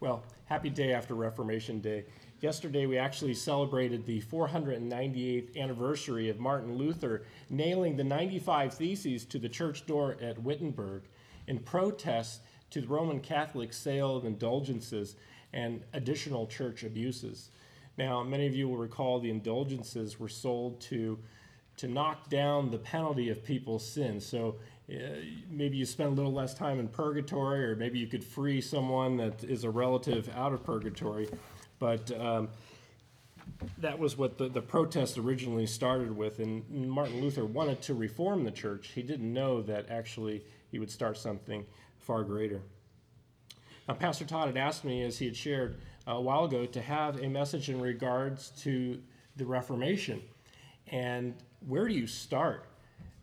Well, happy day after Reformation Day. Yesterday, we actually celebrated the 498th anniversary of Martin Luther nailing the 95 Theses to the church door at Wittenberg in protest to the Roman Catholic sale of indulgences and additional church abuses. Now, many of you will recall the indulgences were sold to, to knock down the penalty of people's sins. So maybe you spend a little less time in purgatory, or maybe you could free someone that is a relative out of purgatory. But um, that was what the, the protest originally started with. And Martin Luther wanted to reform the church. He didn't know that actually he would start something far greater. Now, Pastor Todd had asked me, as he had shared a while ago, to have a message in regards to the Reformation. And where do you start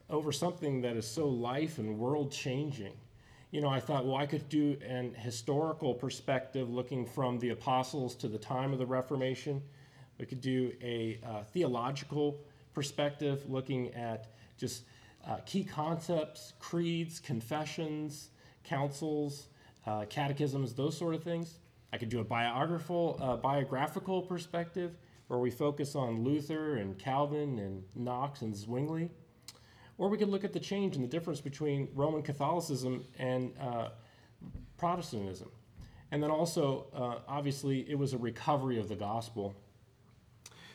over something that is so life and world changing? you know, I thought, well, I could do an historical perspective looking from the apostles to the time of the Reformation. We could do a uh, theological perspective looking at just uh, key concepts, creeds, confessions, councils, uh, catechisms, those sort of things. I could do a biographical, uh, biographical perspective where we focus on Luther and Calvin and Knox and Zwingli. Or we could look at the change and the difference between Roman Catholicism and uh, Protestantism. And then also, uh, obviously, it was a recovery of the gospel.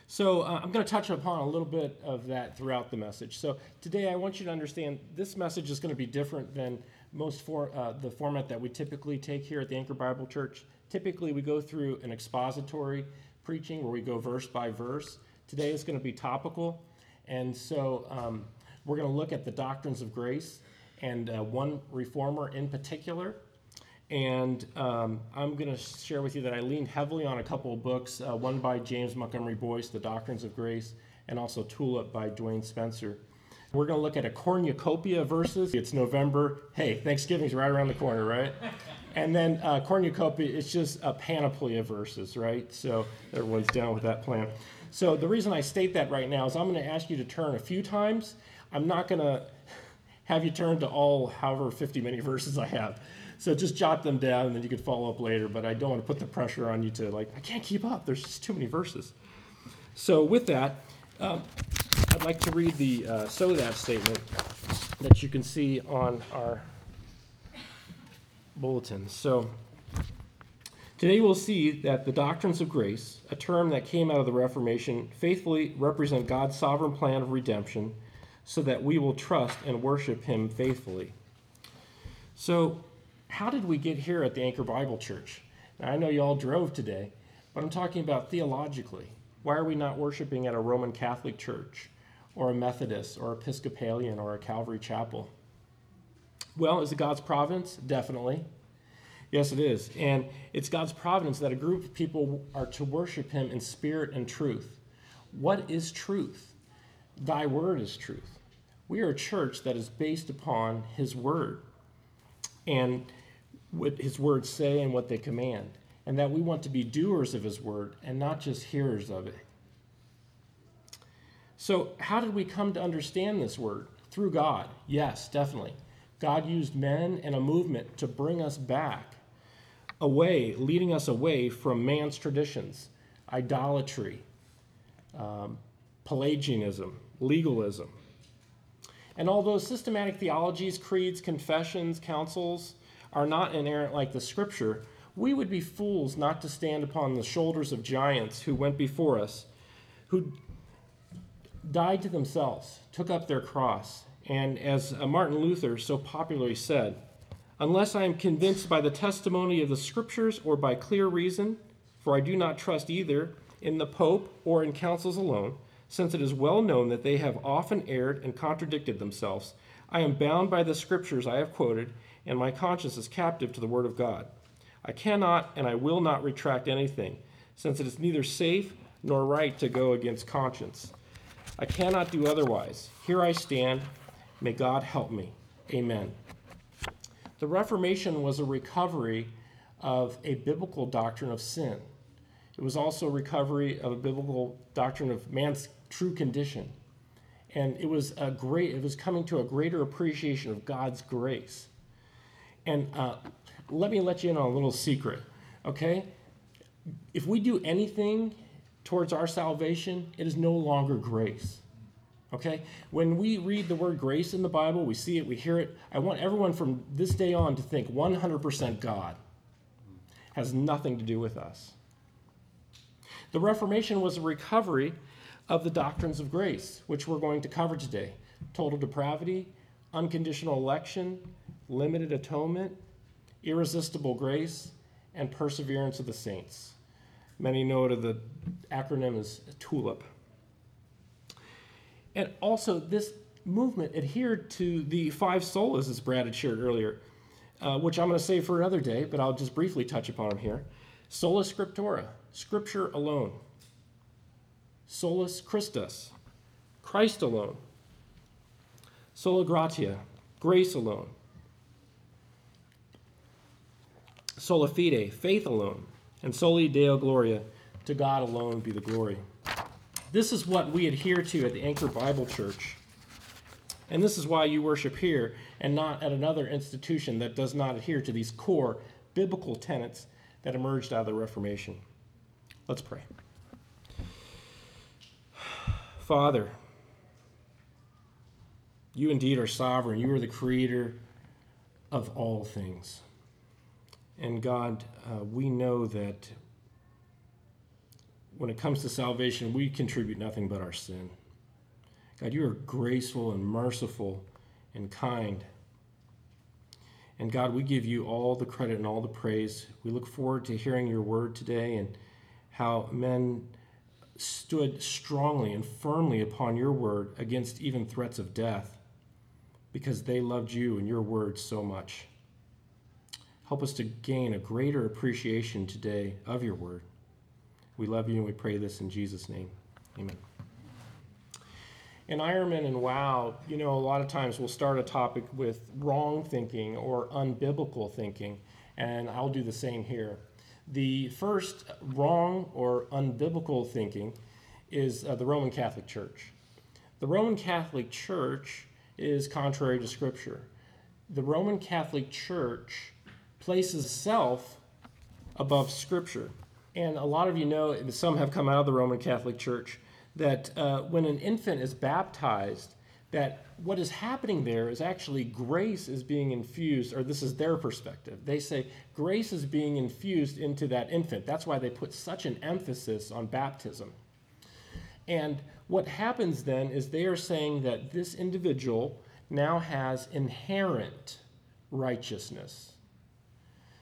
So uh, I'm going to touch upon a little bit of that throughout the message. So today, I want you to understand this message is going to be different than most for uh, the format that we typically take here at the Anchor Bible Church. Typically, we go through an expository preaching where we go verse by verse. Today is going to be topical, and so. Um, we're going to look at the doctrines of grace and uh, one reformer in particular. And um, I'm going to share with you that I leaned heavily on a couple of books uh, one by James Montgomery Boice, The Doctrines of Grace, and also Tulip by Duane Spencer. We're going to look at a cornucopia verses. It's November. Hey, Thanksgiving's right around the corner, right? And then uh, cornucopia, it's just a panoply of verses, right? So everyone's down with that plan. So the reason I state that right now is I'm going to ask you to turn a few times I'm not going to have you turn to all however 50 many verses I have. So just jot them down and then you can follow up later. But I don't want to put the pressure on you to, like, I can't keep up. There's just too many verses. So with that, um, I'd like to read the uh, so that statement that you can see on our bulletin. So today we'll see that the doctrines of grace, a term that came out of the Reformation, faithfully represent God's sovereign plan of redemption so that we will trust and worship him faithfully. So, how did we get here at the Anchor Bible Church? Now, I know you all drove today, but I'm talking about theologically. Why are we not worshiping at a Roman Catholic church or a Methodist or Episcopalian or a Calvary chapel? Well, is it God's providence? Definitely. Yes, it is. And it's God's providence that a group of people are to worship Him in spirit and truth. What is truth? Thy word is truth. We are a church that is based upon His Word and what His words say and what they command, and that we want to be doers of His Word and not just hearers of it. So, how did we come to understand this Word? Through God. Yes, definitely. God used men and a movement to bring us back away, leading us away from man's traditions, idolatry, um, Pelagianism, legalism. And although systematic theologies, creeds, confessions, councils are not inerrant like the scripture, we would be fools not to stand upon the shoulders of giants who went before us, who died to themselves, took up their cross, and as Martin Luther so popularly said, unless I am convinced by the testimony of the scriptures or by clear reason, for I do not trust either in the Pope or in councils alone, since it is well known that they have often erred and contradicted themselves. I am bound by the scriptures I have quoted, and my conscience is captive to the word of God. I cannot and I will not retract anything, since it is neither safe nor right to go against conscience. I cannot do otherwise. Here I stand. May God help me. Amen. The Reformation was a recovery of a biblical doctrine of sin. It was also recovery of a biblical doctrine of man's true condition. And it was a great, it was coming to a greater appreciation of God's grace. And uh, let me let you in on a little secret. Okay? If we do anything towards our salvation, it is no longer grace. Okay? When we read the word grace in the Bible, we see it, we hear it. I want everyone from this day on to think 100% God has nothing to do with us. The Reformation was a recovery of the doctrines of grace, which we're going to cover today total depravity, unconditional election, limited atonement, irresistible grace, and perseverance of the saints. Many know it, the acronym is TULIP. And also, this movement adhered to the five solas, as Brad had shared earlier, uh, which I'm going to save for another day, but I'll just briefly touch upon them here. Sola Scriptura, Scripture alone. Solus Christus, Christ alone. Sola Gratia, grace alone. Sola Fide, faith alone. And Soli Deo Gloria, to God alone be the glory. This is what we adhere to at the Anchor Bible Church. And this is why you worship here and not at another institution that does not adhere to these core biblical tenets that emerged out of the Reformation. Let's pray. Father, you indeed are sovereign. You are the creator of all things. And God, uh, we know that when it comes to salvation, we contribute nothing but our sin. God, you are graceful and merciful and kind. And God, we give you all the credit and all the praise. We look forward to hearing your word today and how men stood strongly and firmly upon your word against even threats of death because they loved you and your word so much. Help us to gain a greater appreciation today of your word. We love you and we pray this in Jesus' name. Amen. In Ironman and WOW, you know, a lot of times we'll start a topic with wrong thinking or unbiblical thinking, and I'll do the same here. The first wrong or unbiblical thinking is uh, the Roman Catholic Church. The Roman Catholic Church is contrary to Scripture. The Roman Catholic Church places self above Scripture. And a lot of you know, some have come out of the Roman Catholic Church, that uh, when an infant is baptized, that what is happening there is actually grace is being infused, or this is their perspective. They say grace is being infused into that infant. That's why they put such an emphasis on baptism. And what happens then is they are saying that this individual now has inherent righteousness.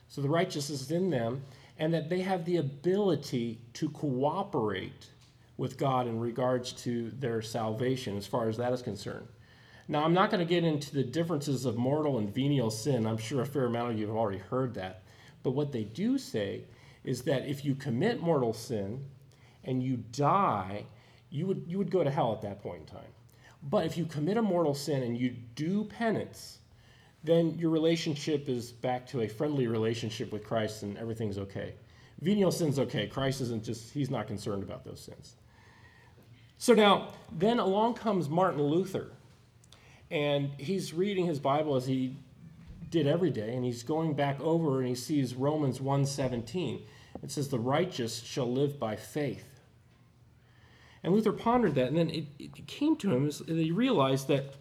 So the righteousness is in them, and that they have the ability to cooperate with God in regards to their salvation, as far as that is concerned. Now, I'm not going to get into the differences of mortal and venial sin. I'm sure a fair amount of you have already heard that. But what they do say is that if you commit mortal sin and you die, you would, you would go to hell at that point in time. But if you commit a mortal sin and you do penance, then your relationship is back to a friendly relationship with Christ and everything's okay. Venial sin's okay. Christ isn't just, he's not concerned about those sins. So now, then along comes Martin Luther, and he's reading his Bible as he did every day, and he's going back over and he sees Romans 1:17. It says, "The righteous shall live by faith." And Luther pondered that, and then it, it came to him that he realized that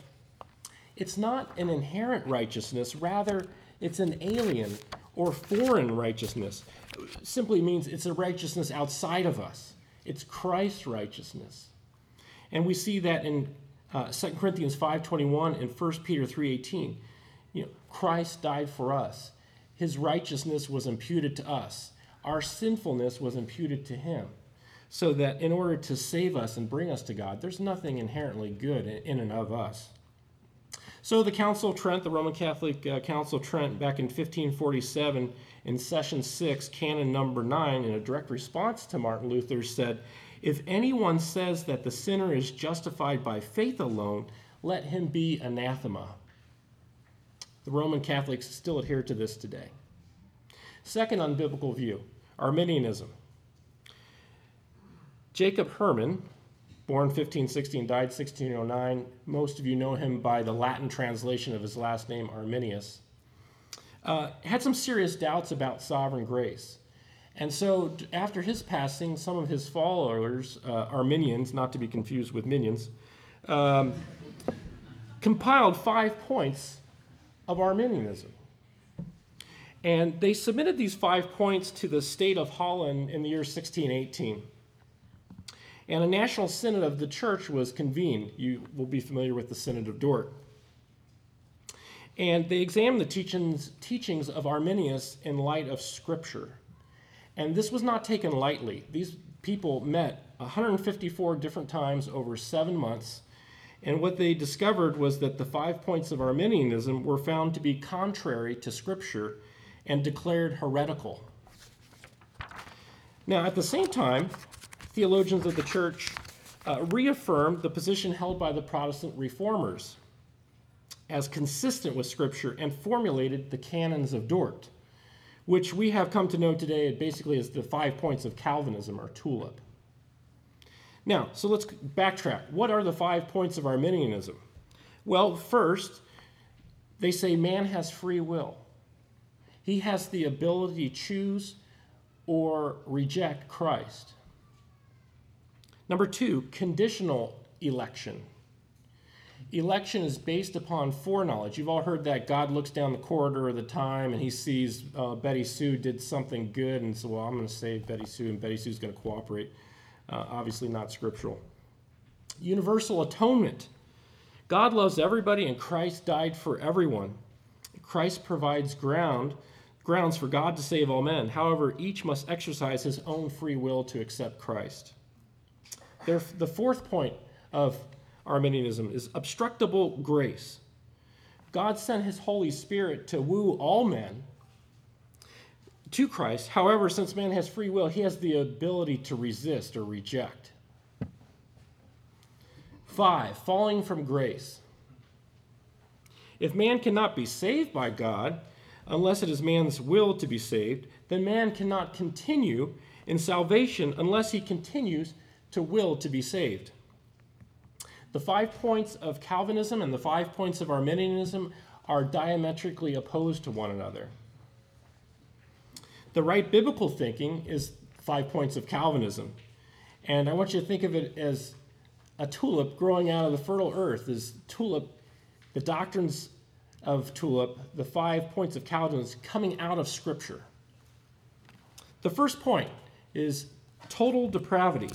it's not an inherent righteousness, rather, it's an alien or foreign righteousness. It simply means it's a righteousness outside of us. It's Christ's righteousness. And we see that in uh, 2 Corinthians 5.21 and 1 Peter 3.18. You know, Christ died for us. His righteousness was imputed to us. Our sinfulness was imputed to him. So that in order to save us and bring us to God, there's nothing inherently good in and of us. So the Council of Trent, the Roman Catholic uh, Council of Trent, back in 1547, in session 6, canon number 9, in a direct response to Martin Luther, said, if anyone says that the sinner is justified by faith alone, let him be anathema. The Roman Catholics still adhere to this today. Second unbiblical view Arminianism. Jacob Herman, born 1516, died 1609. Most of you know him by the Latin translation of his last name, Arminius. Uh, had some serious doubts about sovereign grace. And so, after his passing, some of his followers, uh, Arminians, not to be confused with minions, um, compiled five points of Arminianism. And they submitted these five points to the state of Holland in the year 1618. And a national synod of the church was convened. You will be familiar with the Synod of Dort. And they examined the teachings, teachings of Arminius in light of Scripture. And this was not taken lightly. These people met 154 different times over seven months. And what they discovered was that the five points of Arminianism were found to be contrary to Scripture and declared heretical. Now, at the same time, theologians of the church uh, reaffirmed the position held by the Protestant reformers as consistent with Scripture and formulated the canons of Dort which we have come to know today basically as the five points of Calvinism or tulip. Now, so let's backtrack. What are the five points of Arminianism? Well, first, they say man has free will. He has the ability to choose or reject Christ. Number two, conditional election election is based upon foreknowledge. You've all heard that God looks down the corridor of the time and he sees uh, Betty Sue did something good, and so, well, I'm going to save Betty Sue, and Betty Sue's going to cooperate. Uh, obviously, not scriptural. Universal atonement. God loves everybody, and Christ died for everyone. Christ provides ground grounds for God to save all men. However, each must exercise his own free will to accept Christ. There, the fourth point of Arminianism is obstructible grace. God sent his Holy Spirit to woo all men to Christ. However, since man has free will, he has the ability to resist or reject. Five, falling from grace. If man cannot be saved by God, unless it is man's will to be saved, then man cannot continue in salvation unless he continues to will to be saved. The five points of Calvinism and the five points of Arminianism are diametrically opposed to one another. The right biblical thinking is five points of Calvinism. And I want you to think of it as a tulip growing out of the fertile earth. Is tulip, the doctrines of tulip, the five points of Calvinism coming out of Scripture. The first point is total depravity.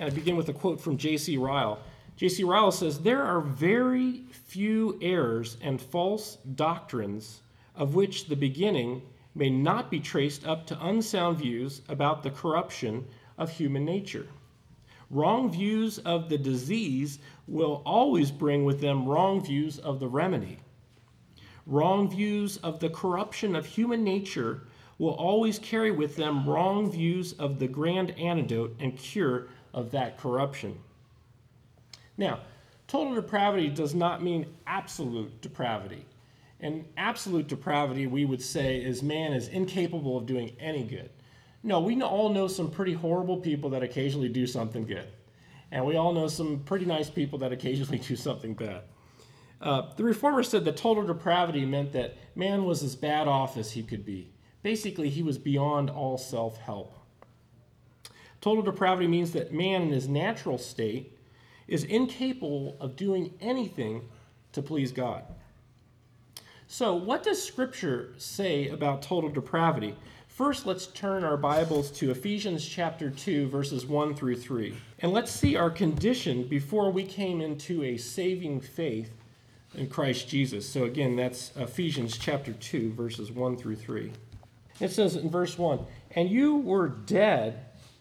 And I begin with a quote from J.C. Ryle. J.C. Ryle says, There are very few errors and false doctrines of which the beginning may not be traced up to unsound views about the corruption of human nature. Wrong views of the disease will always bring with them wrong views of the remedy. Wrong views of the corruption of human nature will always carry with them wrong views of the grand antidote and cure of that corruption. Now, total depravity does not mean absolute depravity. And absolute depravity, we would say, is man is incapable of doing any good. No, we all know some pretty horrible people that occasionally do something good. And we all know some pretty nice people that occasionally do something bad. Uh, the reformer said that total depravity meant that man was as bad off as he could be. Basically, he was beyond all self help. Total depravity means that man in his natural state is incapable of doing anything to please God. So, what does Scripture say about total depravity? First, let's turn our Bibles to Ephesians chapter 2, verses 1 through 3. And let's see our condition before we came into a saving faith in Christ Jesus. So, again, that's Ephesians chapter 2, verses 1 through 3. It says in verse 1 And you were dead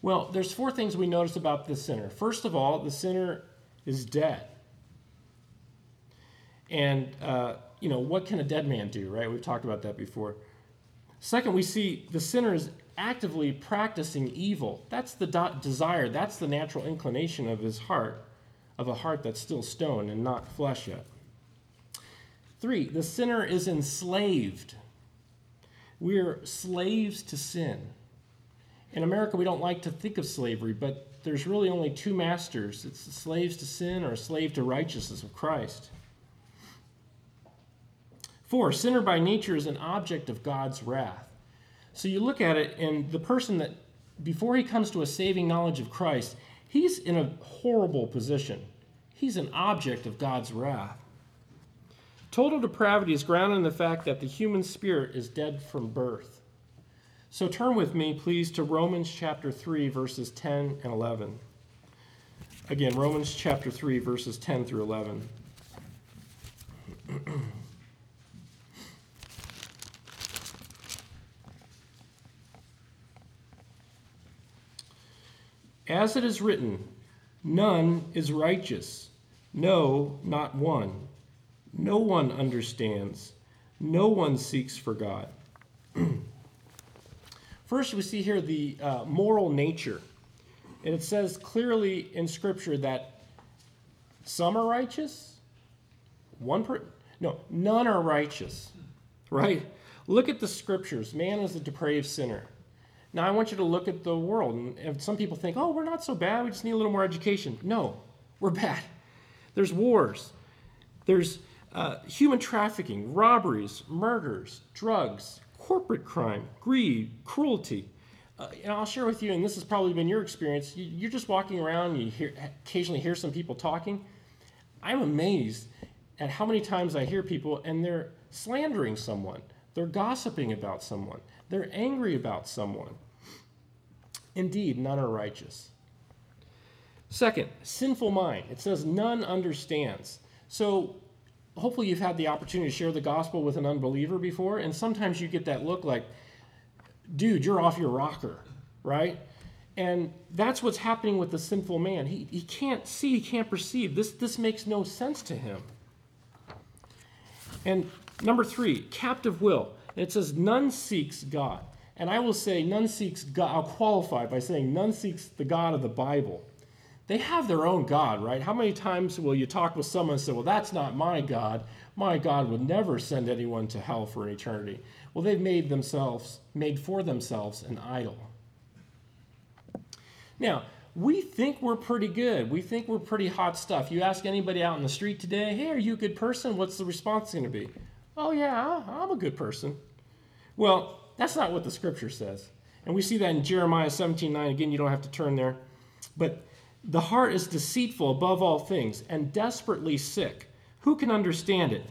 Well, there's four things we notice about the sinner. First of all, the sinner is dead. And, uh, you know, what can a dead man do, right? We've talked about that before. Second, we see the sinner is actively practicing evil. That's the do- desire, that's the natural inclination of his heart, of a heart that's still stone and not flesh yet. Three, the sinner is enslaved. We're slaves to sin. In America, we don't like to think of slavery, but there's really only two masters it's slaves to sin or a slave to righteousness of Christ. Four, sinner by nature is an object of God's wrath. So you look at it, and the person that, before he comes to a saving knowledge of Christ, he's in a horrible position. He's an object of God's wrath. Total depravity is grounded in the fact that the human spirit is dead from birth. So turn with me, please, to Romans chapter 3, verses 10 and 11. Again, Romans chapter 3, verses 10 through 11. As it is written, none is righteous, no, not one. No one understands, no one seeks for God. First, we see here the uh, moral nature. And it says clearly in Scripture that some are righteous, one per no, none are righteous. Right? Look at the scriptures. Man is a depraved sinner. Now, I want you to look at the world. And some people think, oh, we're not so bad. We just need a little more education. No, we're bad. There's wars, there's uh, human trafficking, robberies, murders, drugs, corporate crime, greed, cruelty. Uh, and I'll share with you, and this has probably been your experience. You, are just walking around, you hear, occasionally hear some people talking. I'm amazed at how many times I hear people and they're slandering someone, they're gossiping about someone, they're angry about someone. Indeed, none are righteous. Second, sinful mind. It says none understands. So hopefully you've had the opportunity to share the gospel with an unbeliever before, and sometimes you get that look like, dude, you're off your rocker, right? And that's what's happening with the sinful man. He, he can't see, he can't perceive. This, this makes no sense to him. And number three, captive will. It says, none seeks God. And I will say, none seeks God. I'll qualify by saying, none seeks the God of the Bible. They have their own God, right? How many times will you talk with someone and say, well, that's not my God. My God would never send anyone to hell for eternity. Well, they've made themselves, made for themselves an idol. Now, we think we're pretty good. We think we're pretty hot stuff. You ask anybody out in the street today, hey, are you a good person? What's the response going to be? Oh, yeah, I'm a good person. Well, that's not what the scripture says. And we see that in Jeremiah 17 9. Again, you don't have to turn there. But the heart is deceitful above all things and desperately sick. Who can understand it?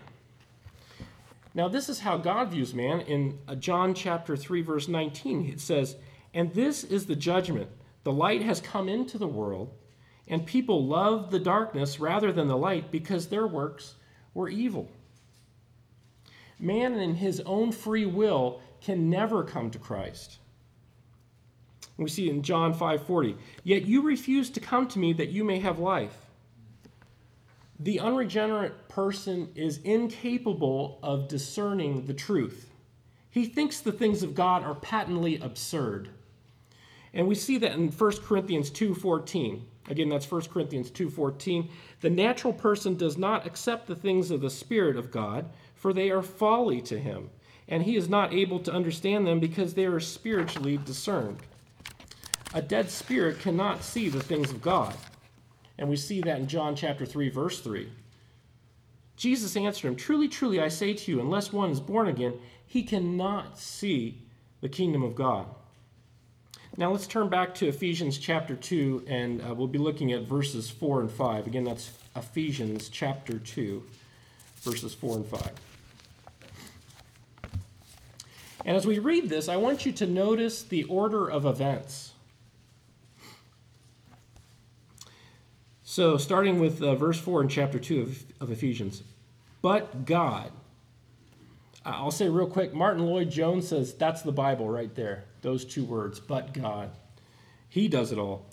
Now, this is how God views man. In uh, John chapter 3, verse 19, it says, And this is the judgment. The light has come into the world, and people loved the darkness rather than the light because their works were evil. Man, in his own free will, can never come to Christ. We see in John 5:40, "Yet you refuse to come to me that you may have life." The unregenerate person is incapable of discerning the truth. He thinks the things of God are patently absurd. And we see that in 1 Corinthians 2:14. Again, that's 1 Corinthians 2:14. The natural person does not accept the things of the spirit of God, for they are folly to him, and he is not able to understand them because they are spiritually discerned. A dead spirit cannot see the things of God. And we see that in John chapter 3 verse 3. Jesus answered him, "Truly, truly I say to you, unless one is born again, he cannot see the kingdom of God." Now let's turn back to Ephesians chapter 2, and uh, we'll be looking at verses 4 and 5. Again, that's Ephesians chapter 2, verses 4 and 5. And as we read this, I want you to notice the order of events. So, starting with uh, verse 4 in chapter 2 of, of Ephesians. But God, I'll say real quick Martyn Lloyd-Jones says that's the Bible right there. Those two words, but God. He does it all.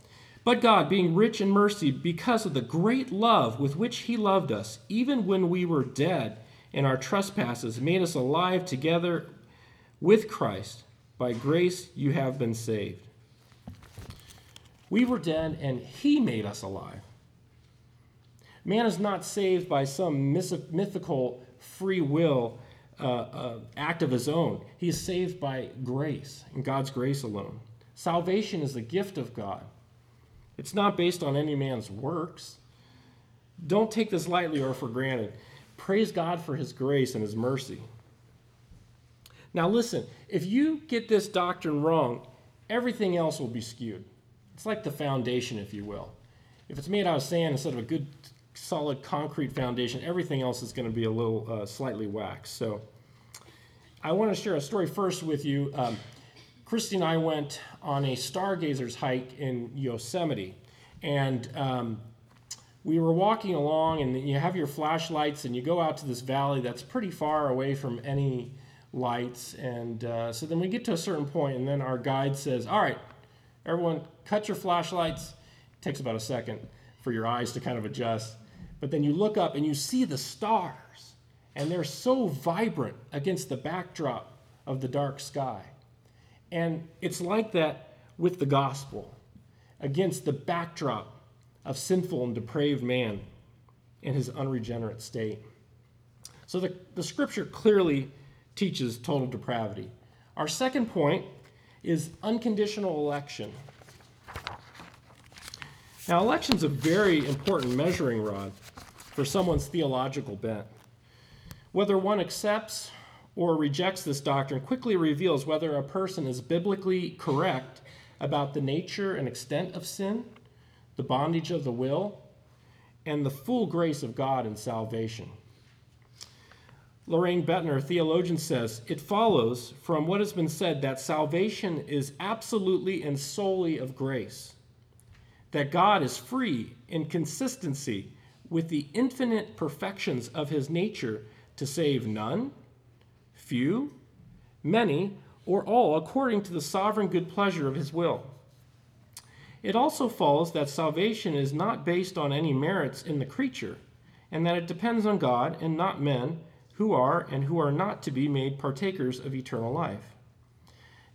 But God, being rich in mercy, because of the great love with which He loved us, even when we were dead in our trespasses, made us alive together with Christ. By grace you have been saved. We were dead, and He made us alive. Man is not saved by some mythical free will uh, uh, act of his own. He is saved by grace, and God's grace alone. Salvation is a gift of God, it's not based on any man's works. Don't take this lightly or for granted. Praise God for his grace and his mercy. Now, listen, if you get this doctrine wrong, everything else will be skewed. It's like the foundation, if you will. If it's made out of sand instead of a good, solid concrete foundation, everything else is going to be a little uh, slightly waxed. So, I want to share a story first with you. Um, Christy and I went on a stargazer's hike in Yosemite, and um, we were walking along, and you have your flashlights, and you go out to this valley that's pretty far away from any lights. And uh, so then we get to a certain point, and then our guide says, All right, everyone, cut your flashlights. It takes about a second for your eyes to kind of adjust. But then you look up and you see the stars, and they're so vibrant against the backdrop of the dark sky. And it's like that with the gospel against the backdrop of sinful and depraved man in his unregenerate state. So the, the scripture clearly teaches total depravity. Our second point is unconditional election. Now, election is a very important measuring rod for someone's theological bent. Whether one accepts or rejects this doctrine quickly reveals whether a person is biblically correct about the nature and extent of sin, the bondage of the will, and the full grace of God in salvation. Loraine Boettner, theologian, says it follows from what has been said that salvation is absolutely and solely of grace, that God is free in consistency with the infinite perfections of his nature to save none, few, many, or all according to the sovereign good pleasure of his will. It also follows that salvation is not based on any merits in the creature, and that it depends on God and not men who are and who are not to be made partakers of eternal life.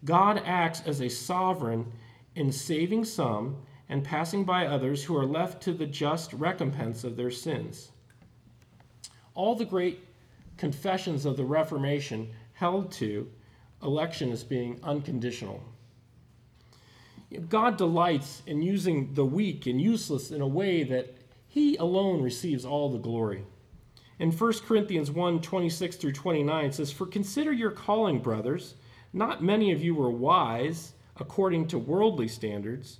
God acts as a sovereign in saving some and passing by others who are left to the just recompense of their sins. All the great confessions of the Reformation held to election as being unconditional. God delights in using the weak and useless in a way that he alone receives all the glory. In 1 Corinthians 1 26 through 29, it says, For consider your calling, brothers. Not many of you were wise according to worldly standards,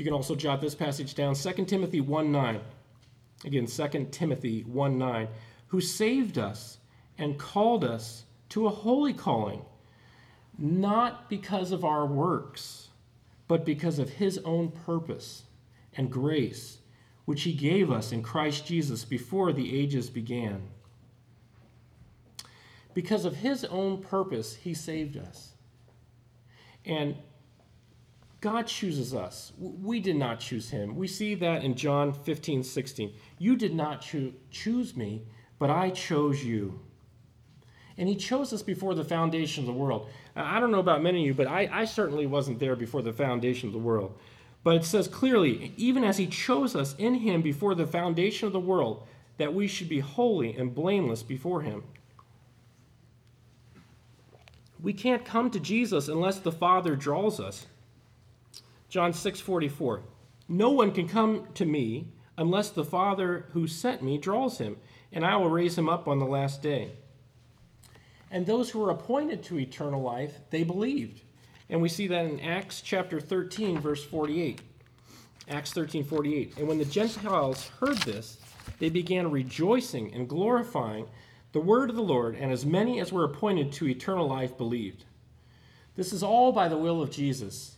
You can also jot this passage down 2 Timothy 1 9. Again, 2 Timothy 1 9, who saved us and called us to a holy calling, not because of our works, but because of his own purpose and grace which he gave us in Christ Jesus before the ages began. Because of his own purpose, he saved us. And God chooses us. We did not choose him. We see that in John 15, 16. You did not cho- choose me, but I chose you. And he chose us before the foundation of the world. I don't know about many of you, but I, I certainly wasn't there before the foundation of the world. But it says clearly, even as he chose us in him before the foundation of the world, that we should be holy and blameless before him. We can't come to Jesus unless the Father draws us. John 6:44. No one can come to me unless the Father who sent me draws him, and I will raise him up on the last day. And those who were appointed to eternal life, they believed. And we see that in Acts chapter 13, verse 48. Acts 13, 48. And when the Gentiles heard this, they began rejoicing and glorifying the word of the Lord, and as many as were appointed to eternal life believed. This is all by the will of Jesus.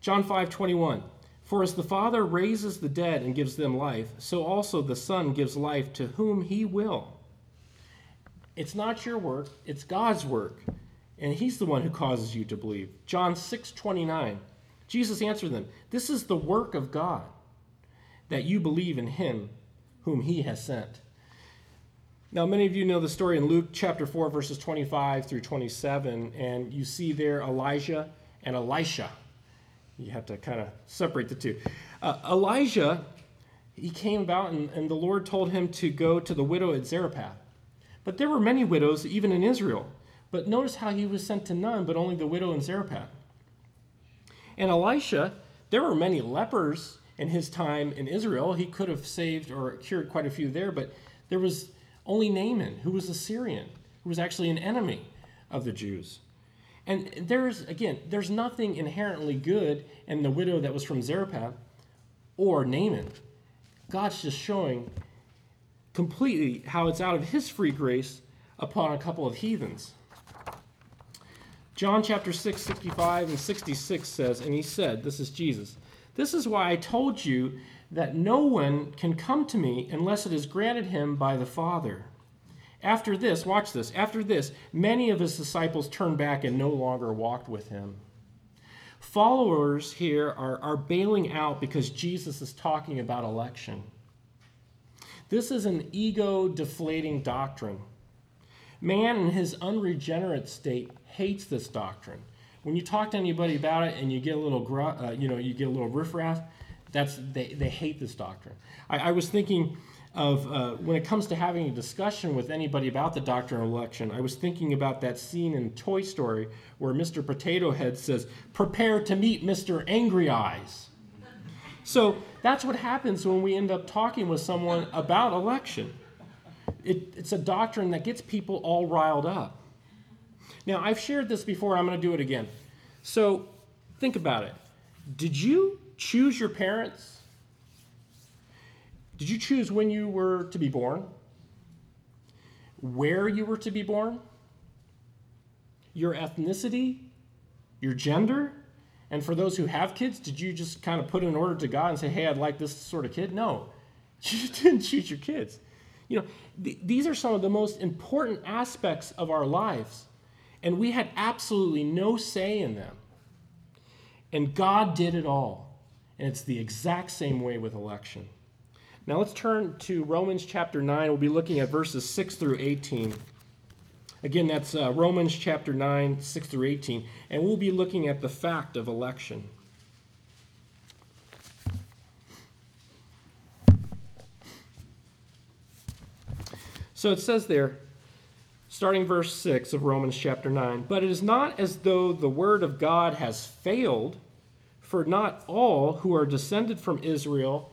John 5 21. For as the Father raises the dead and gives them life, so also the Son gives life to whom he will. It's not your work, it's God's work. And he's the one who causes you to believe. John 6 29. Jesus answered them, This is the work of God, that you believe in him whom he has sent. Now, many of you know the story in Luke chapter 4, verses 25 through 27, and you see there Elijah and Elisha. You have to kind of separate the two. Uh, Elijah, he came about, and, and the Lord told him to go to the widow at Zarephath. But there were many widows, even in Israel. But notice how he was sent to none, but only the widow in Zarephath. And Elisha, there were many lepers in his time in Israel. He could have saved or cured quite a few there, but there was only Naaman, who was a Syrian, who was actually an enemy of the Jews. And there's, again, there's nothing inherently good in the widow that was from Zarephath or Naaman. God's just showing completely how it's out of his free grace upon a couple of heathens. John chapter 6, 65 and 66 says, and he said, This is Jesus, this is why I told you that no one can come to me unless it is granted him by the Father. After this, watch this, after this, many of his disciples turned back and no longer walked with him. Followers here are, are bailing out because Jesus is talking about election. This is an ego deflating doctrine. Man in his unregenerate state hates this doctrine. When you talk to anybody about it and you get a little, uh, you know, you get a little riffraff, that's they, they hate this doctrine. I, I was thinking of uh, when it comes to having a discussion with anybody about the doctrine of election, I was thinking about that scene in Toy Story where Mr. Potato Head says, Prepare to meet Mr. Angry Eyes. So that's what happens when we end up talking with someone about election. It, it's a doctrine that gets people all riled up. Now, I've shared this before, I'm going to do it again. So think about it. Did you choose your parents? Did you choose when you were to be born? Where you were to be born? Your ethnicity? Your gender? And for those who have kids, did you just kind of put an order to God and say, hey, I'd like this sort of kid? No. You didn't choose your kids. You know, th- these are some of the most important aspects of our lives, and we had absolutely no say in them. And God did it all. And it's the exact same way with election. Now let's turn to Romans chapter 9. We'll be looking at verses 6 through 18. Again, that's uh, Romans chapter 9, 6 through 18. And we'll be looking at the fact of election. So it says there, starting verse 6 of Romans chapter 9, but it is not as though the word of God has failed, for not all who are descended from Israel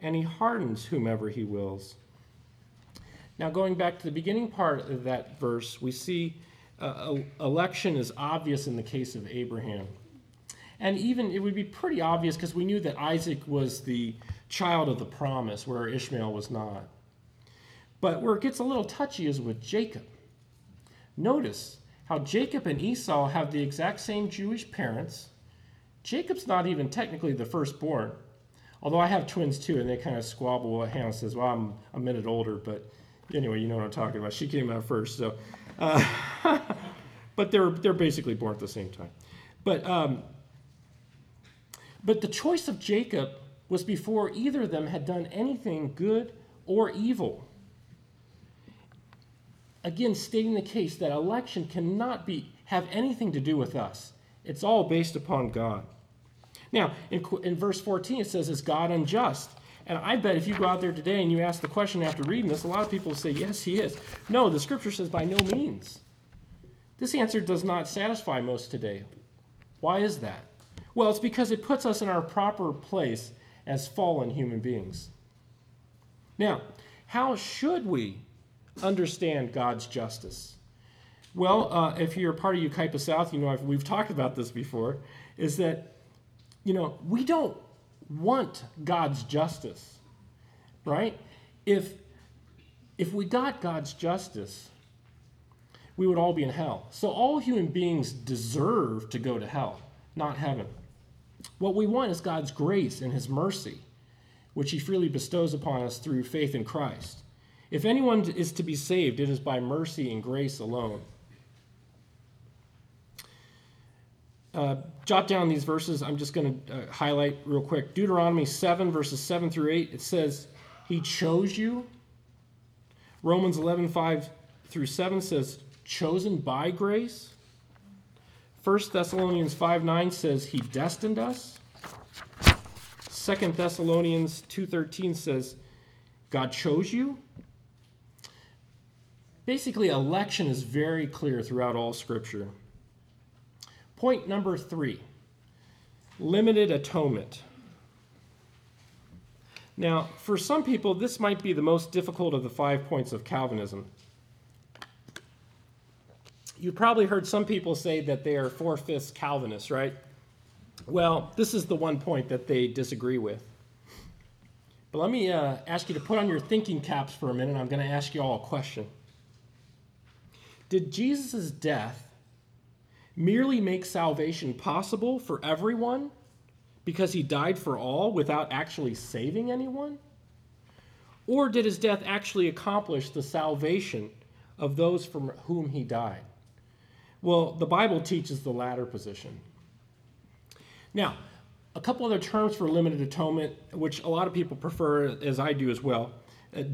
and he hardens whomever he wills. Now, going back to the beginning part of that verse, we see uh, election is obvious in the case of Abraham. And even it would be pretty obvious because we knew that Isaac was the child of the promise, where Ishmael was not. But where it gets a little touchy is with Jacob. Notice how Jacob and Esau have the exact same Jewish parents. Jacob's not even technically the firstborn, although I have twins too, and they kind of squabble. Hannah says, Well, I'm a minute older, but anyway, you know what I'm talking about. She came out first, so. Uh, but they're, they're basically born at the same time. But, um, but the choice of Jacob was before either of them had done anything good or evil. Again, stating the case that election cannot be, have anything to do with us. It's all based upon God. Now, in, in verse 14, it says, Is God unjust? And I bet if you go out there today and you ask the question after reading this, a lot of people will say, Yes, he is. No, the scripture says, By no means. This answer does not satisfy most today. Why is that? Well, it's because it puts us in our proper place as fallen human beings. Now, how should we understand God's justice? Well, uh, if you're part of Yucaipa South, you know I've, we've talked about this before. Is that you know we don't want God's justice, right? If if we got God's justice, we would all be in hell. So all human beings deserve to go to hell, not heaven. What we want is God's grace and his mercy, which he freely bestows upon us through faith in Christ. If anyone is to be saved, it is by mercy and grace alone. Uh, jot down these verses. I'm just going to uh, highlight real quick. Deuteronomy 7, verses 7 through 8. It says, He chose you. Romans 11, 5 through 7 says, Chosen by grace. 1 Thessalonians 5 9 says he destined us. 2 Thessalonians 2:13 says God chose you. Basically election is very clear throughout all scripture. Point number 3. Limited atonement. Now, for some people this might be the most difficult of the 5 points of Calvinism you've probably heard some people say that they are four fifths Calvinists, right? Well, this is the one point that they disagree with. But let me uh, ask you to put on your thinking caps for a minute. I'm going to ask you all a question. Did Jesus' death merely make salvation possible for everyone because he died for all without actually saving anyone? Or did his death actually accomplish the salvation of those from whom he died? Well, the Bible teaches the latter position. Now, a couple other terms for limited atonement, which a lot of people prefer, as I do as well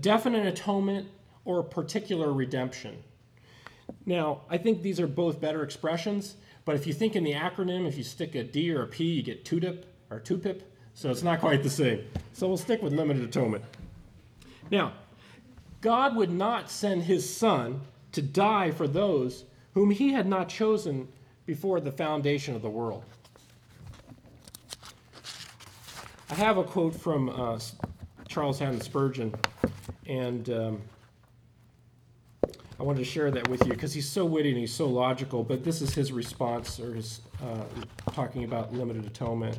definite atonement or particular redemption. Now, I think these are both better expressions, but if you think in the acronym, if you stick a D or a P, you get TUDIP or TUPIP, so it's not quite the same. So we'll stick with limited atonement. Now, God would not send his son to die for those whom he had not chosen before the foundation of the world. I have a quote from uh, Charles Haddon Spurgeon, and um, I wanted to share that with you because he's so witty and he's so logical. But this is his response, or his uh, talking about limited atonement.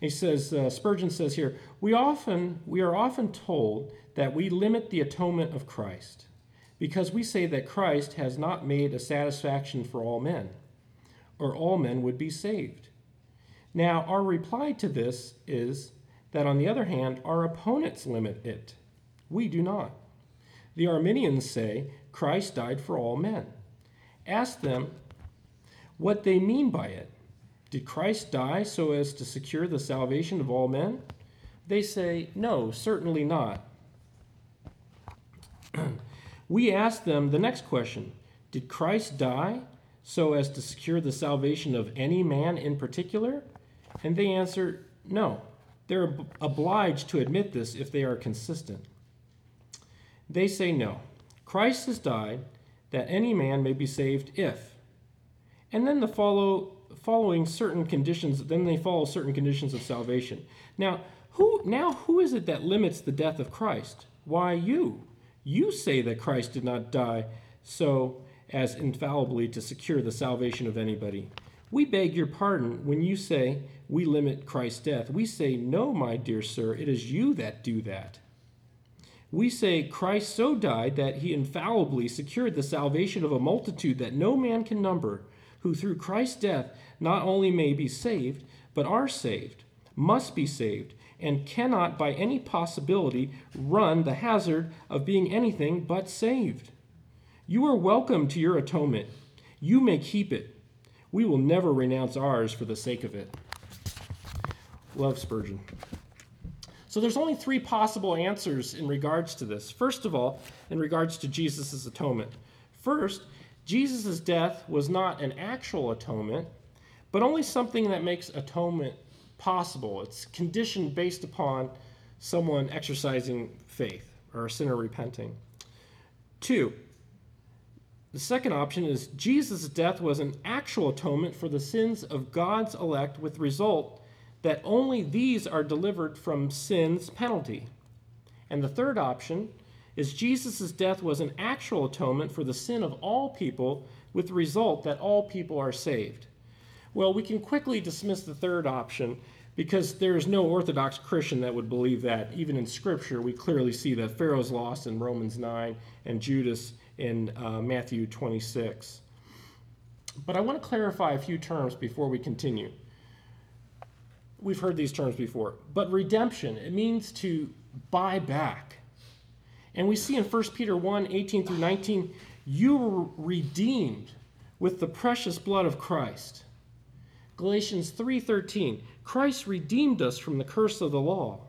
He says, uh, Spurgeon says here, we often we are often told that we limit the atonement of Christ because we say that Christ has not made a satisfaction for all men, or all men would be saved. Now, our reply to this is that, on the other hand, our opponents limit it. We do not. The Arminians say Christ died for all men. Ask them what they mean by it. Did Christ die so as to secure the salvation of all men? They say, No, certainly not. we ask them the next question Did Christ die so as to secure the salvation of any man in particular? And they answer, no. They're obliged to admit this if they are consistent. They say no. Christ has died that any man may be saved if. And then the follow following certain conditions, then they follow certain conditions of salvation. Now, who now who is it that limits the death of Christ? Why you? You say that Christ did not die so as infallibly to secure the salvation of anybody. We beg your pardon when you say we limit Christ's death. We say, No, my dear sir, it is you that do that. We say Christ so died that he infallibly secured the salvation of a multitude that no man can number, who through Christ's death not only may be saved, but are saved, must be saved, and cannot by any possibility run the hazard of being anything but saved. You are welcome to your atonement. You may keep it. We will never renounce ours for the sake of it. Love Spurgeon. So there's only three possible answers in regards to this. First of all, in regards to Jesus' atonement. First, Jesus' death was not an actual atonement, but only something that makes atonement possible. It's conditioned based upon someone exercising faith or a sinner repenting. Two, the second option is Jesus' death was an actual atonement for the sins of God's elect, with result that only these are delivered from sin's penalty. And the third option is Jesus' death was an actual atonement for the sin of all people, with the result that all people are saved. Well, we can quickly dismiss the third option because there is no Orthodox Christian that would believe that. Even in Scripture, we clearly see that Pharaoh's lost in Romans 9 and Judas in uh, Matthew 26. But I want to clarify a few terms before we continue we've heard these terms before, but redemption, it means to buy back. And we see in 1 Peter 1 18 through 19, you were redeemed with the precious blood of Christ. Galatians 3:13, Christ redeemed us from the curse of the law.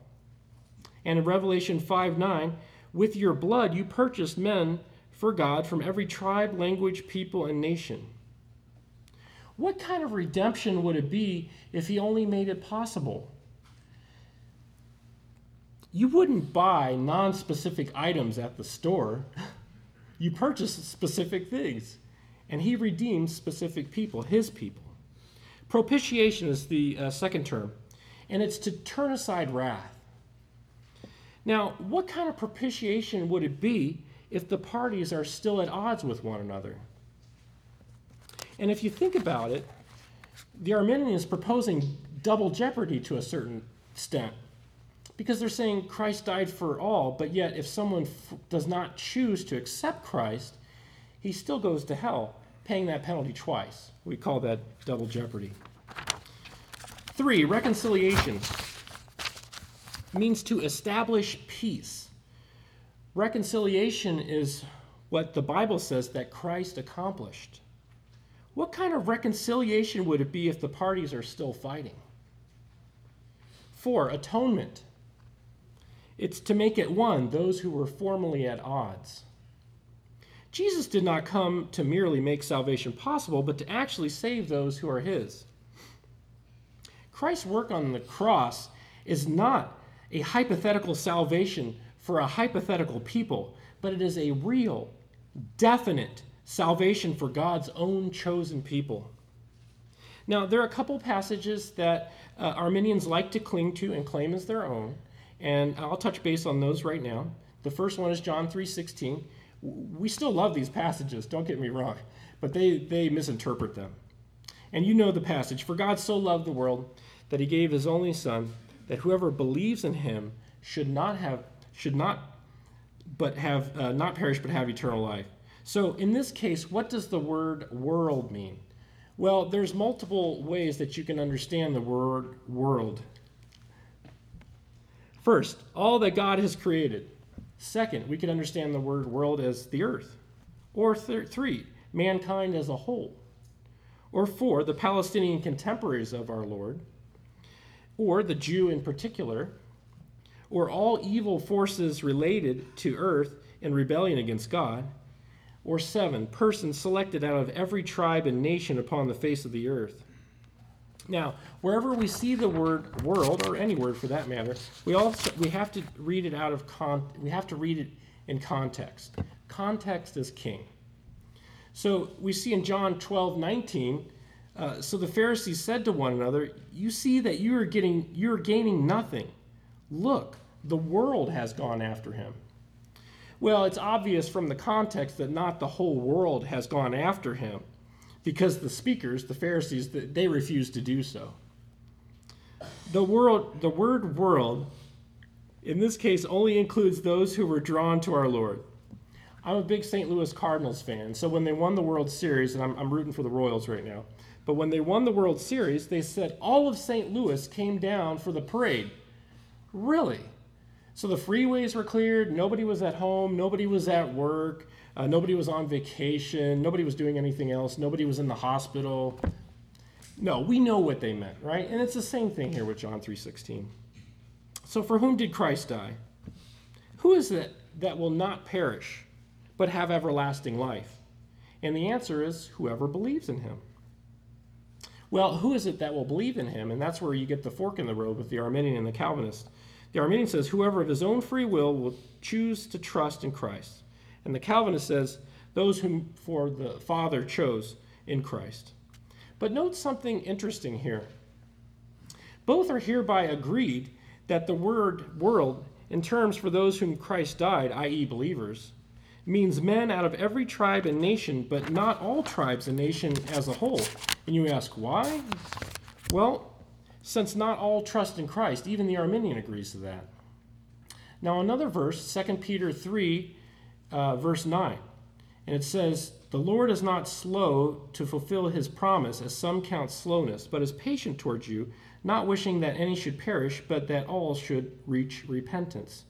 And in Revelation 5 9, with your blood you purchased men for God from every tribe, language, people, and nation. What kind of redemption would it be if he only made it possible? You wouldn't buy non specific items at the store, you purchase specific things. And he redeems specific people, his people. Propitiation is the uh, second term, and it's to turn aside wrath. Now, what kind of propitiation would it be if the parties are still at odds with one another? And if you think about it, the Arminians is proposing double jeopardy to a certain extent because they're saying Christ died for all, but yet if someone f- does not choose to accept Christ, he still goes to hell, paying that penalty twice. We call that double jeopardy. Three, reconciliation means to establish peace. Reconciliation is what the Bible says that Christ accomplished. What kind of reconciliation would it be if the parties are still fighting? Four, atonement. It's to make it one those who were formerly at odds. Jesus did not come to merely make salvation possible, but to actually save those who are his. Christ's work on the cross is not a hypothetical salvation for a hypothetical people, but it is a real, definite salvation for God's own chosen people. Now, there are a couple passages that uh, Arminians like to cling to and claim as their own, and I'll touch base on those right now. The first one is John 3:16. We still love these passages, don't get me wrong, but they, they misinterpret them. And you know the passage, for God so loved the world that he gave his only son that whoever believes in him should not have should not but have uh, not perish but have eternal life. So in this case, what does the word world mean? Well, there's multiple ways that you can understand the word world. First, all that God has created. Second, we can understand the word world as the earth. Or th- three, mankind as a whole. Or four, the Palestinian contemporaries of our Lord. Or the Jew in particular. Or all evil forces related to earth in rebellion against God or seven, persons selected out of every tribe and nation upon the face of the earth. Now, wherever we see the word world, or any word for that matter, we also we have to read it out of con we have to read it in context. Context is king. So we see in John 12, 19, uh, so the Pharisees said to one another, You see that you are getting you are gaining nothing. Look, the world has gone after him. Well, it's obvious from the context that not the whole world has gone after him, because the speakers, the Pharisees, they refused to do so. The, world, the word world, in this case, only includes those who were drawn to our Lord. I'm a big St. Louis Cardinals fan, so when they won the World Series, and I'm, I'm rooting for the Royals right now, but when they won the World Series, they said all of St. Louis came down for the parade. Really? So the freeways were cleared, nobody was at home, nobody was at work, uh, nobody was on vacation, nobody was doing anything else, nobody was in the hospital. No, we know what they meant, right? And it's the same thing here with John 3:16. So for whom did Christ die? Who is it that will not perish? but have everlasting life? And the answer is whoever believes in him. Well, who is it that will believe in him? And that's where you get the fork in the road with the Arminian and the Calvinist. The Arminian says, whoever of his own free will will choose to trust in Christ. And the Calvinist says, those whom for the Father chose in Christ. But note something interesting here. Both are hereby agreed that the word world, in terms for those whom Christ died, i.e., believers, means men out of every tribe and nation, but not all tribes and nation as a whole. And you ask, why? Well, since not all trust in Christ, even the Arminian agrees to that. Now, another verse, 2 Peter 3, uh, verse 9, and it says, The Lord is not slow to fulfill his promise, as some count slowness, but is patient towards you, not wishing that any should perish, but that all should reach repentance.